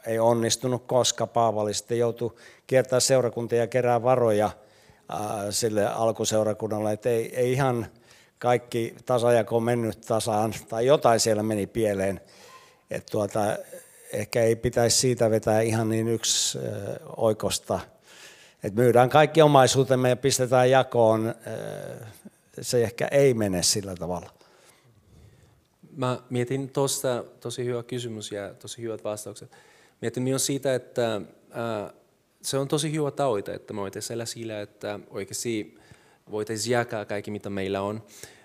ei onnistunut, koska Paavali sitten joutui kiertämään seurakuntia ja kerää varoja sille alkuseurakunnalle, että ei, ei ihan kaikki tasajako mennyt tasaan, tai jotain siellä meni pieleen. Että tuota, ehkä ei pitäisi siitä vetää ihan niin yksi oikosta. Että myydään kaikki omaisuutemme ja pistetään jakoon. Se ehkä ei mene sillä tavalla. Mä mietin tuosta tosi hyvä kysymys ja tosi hyvät vastaukset. Mietin myös siitä, että ää, se on tosi hyvä tavoite, että me voitaisiin sillä, että oikeasti voitaisiin jakaa kaikki, mitä meillä on.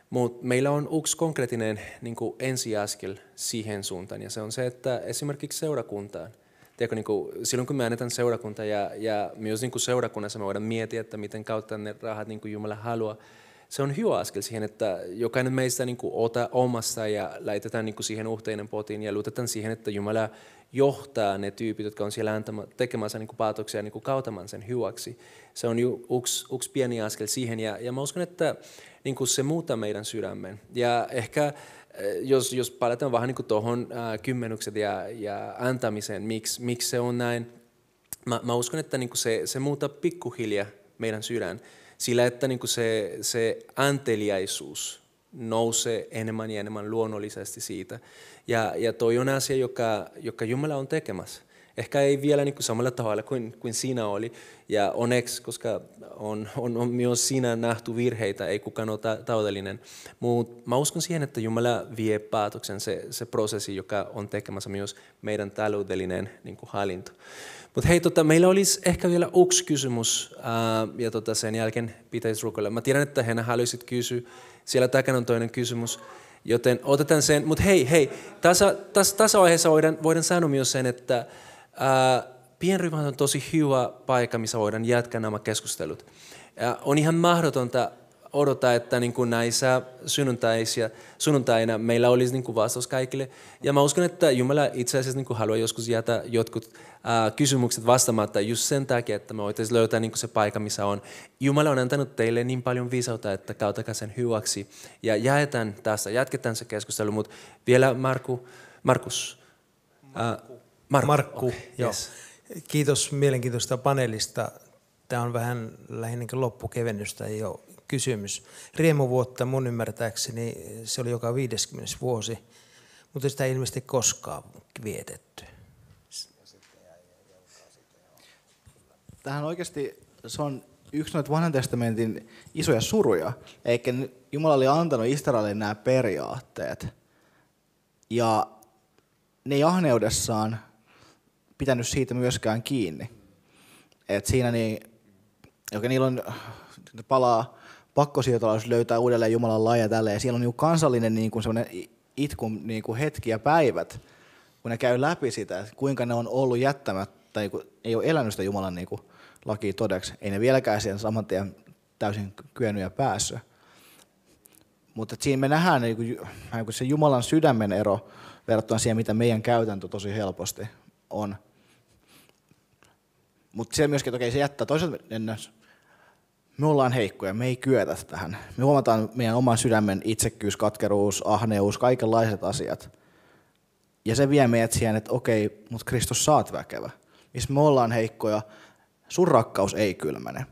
Mutta meillä on yksi konkreettinen niin ensiaskel siihen suuntaan, ja se on se, että esimerkiksi seurakuntaan. Tiedätkö, niin kuin, silloin kun me annetaan seurakunta ja, ja myös niin kuin seurakunnassa me voidaan miettiä, että miten kautta ne rahat niin kuin Jumala haluaa, se on hyvä askel siihen, että jokainen meistä niin kuin ota omassa ja laitetaan niin kuin siihen yhteinen potiin ja luotetaan siihen, että Jumala johtaa ne tyypit, jotka on siellä tekemässä niin päätöksiä niin kautamaan sen hyväksi. Se on yksi, yksi pieni askel siihen ja, ja mä uskon, että niin kuin se muuttaa meidän sydämen. Ja ehkä eh, jos, jos palataan vähän niin tuohon äh, kymmenykset ja, ja antamiseen, miksi, miksi se on näin, mä, mä uskon, että niin kuin se, se muuttaa pikkuhiljaa meidän sydän. Sillä että niin kuin se, se anteliaisuus nousee enemmän ja enemmän luonnollisesti siitä. Ja, ja toi on asia, joka, joka Jumala on tekemässä. Ehkä ei vielä niin kuin samalla tavalla kuin, kuin siinä oli. Ja onneksi, koska on, on, on myös siinä nähty virheitä, ei kukaan ole täydellinen. Mutta mä uskon siihen, että Jumala vie päätöksen se, se prosessi, joka on tekemässä myös meidän taloudellinen niin kuin hallinto. Mutta hei, tota, meillä olisi ehkä vielä yksi kysymys, ää, ja tota, sen jälkeen pitäisi rukoilla. Mä tiedän, että hän haluaisit kysyä. Siellä takana on toinen kysymys. Joten otetaan sen, mutta hei, hei, tässä, tässä, tässä vaiheessa voidaan, voidaan sanoa myös sen, että ää, pienryhmä on tosi hyvä paikka, missä voidaan jatkaa nämä keskustelut. Ja on ihan mahdotonta odottaa, että niin kuin näissä sunnuntaina meillä olisi niin kuin vastaus kaikille. Ja mä uskon, että Jumala itse asiassa niin kuin haluaa joskus jättää jotkut äh, kysymykset vastaamatta just sen takia, että me voitaisiin löytää niin kuin se paikka, missä on. Jumala on antanut teille niin paljon viisautta, että kautakaa sen hyväksi. Ja jaetaan tästä, jatketaan se keskustelu. Mutta vielä Marku, Markus. Markku. Äh, Markku, Markku okay, joo. Yes. Kiitos mielenkiintoista paneelista. Tämä on vähän lähinnä loppukevennystä jo kysymys. Riemuvuotta mun ymmärtääkseni se oli joka 50 vuosi, mutta sitä ei ilmeisesti koskaan vietetty. Tähän oikeasti se on yksi noita vanhan testamentin isoja suruja. Eikä Jumala oli antanut Israelille nämä periaatteet. Ja ne ei ahneudessaan pitänyt siitä myöskään kiinni. Et siinä niin, niillä on, palaa pakkosiirtolaisuus löytää uudelleen Jumalan laja tälle ja siellä on niin kansallinen niin kuin itkun niin kuin hetki ja päivät, kun ne käy läpi sitä, kuinka ne on ollut jättämättä, niin kuin, ei ole elänyt sitä Jumalan niin kuin, lakia todeksi. Ei ne vieläkään siihen saman tien täysin kyennyt ja päässyt. Mutta siinä me nähdään niin niin kuin se Jumalan sydämen ero verrattuna siihen, mitä meidän käytäntö tosi helposti on. Mutta siellä myöskin, että okei, se jättää toisaalta me ollaan heikkoja, me ei kyetä tähän. Me huomataan meidän oman sydämen itsekkyys, katkeruus, ahneus, kaikenlaiset asiat. Ja se vie meidät siihen, että okei, mutta Kristus saat väkevä. Missä me ollaan heikkoja, sun rakkaus ei kylmäne.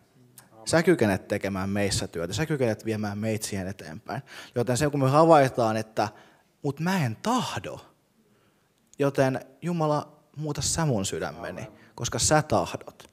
Sä kykenet tekemään meissä työtä, sä kykenet viemään meitä siihen eteenpäin. Joten se, kun me havaitaan, että mut mä en tahdo, joten Jumala, muuta sä mun sydämeni, koska sä tahdot.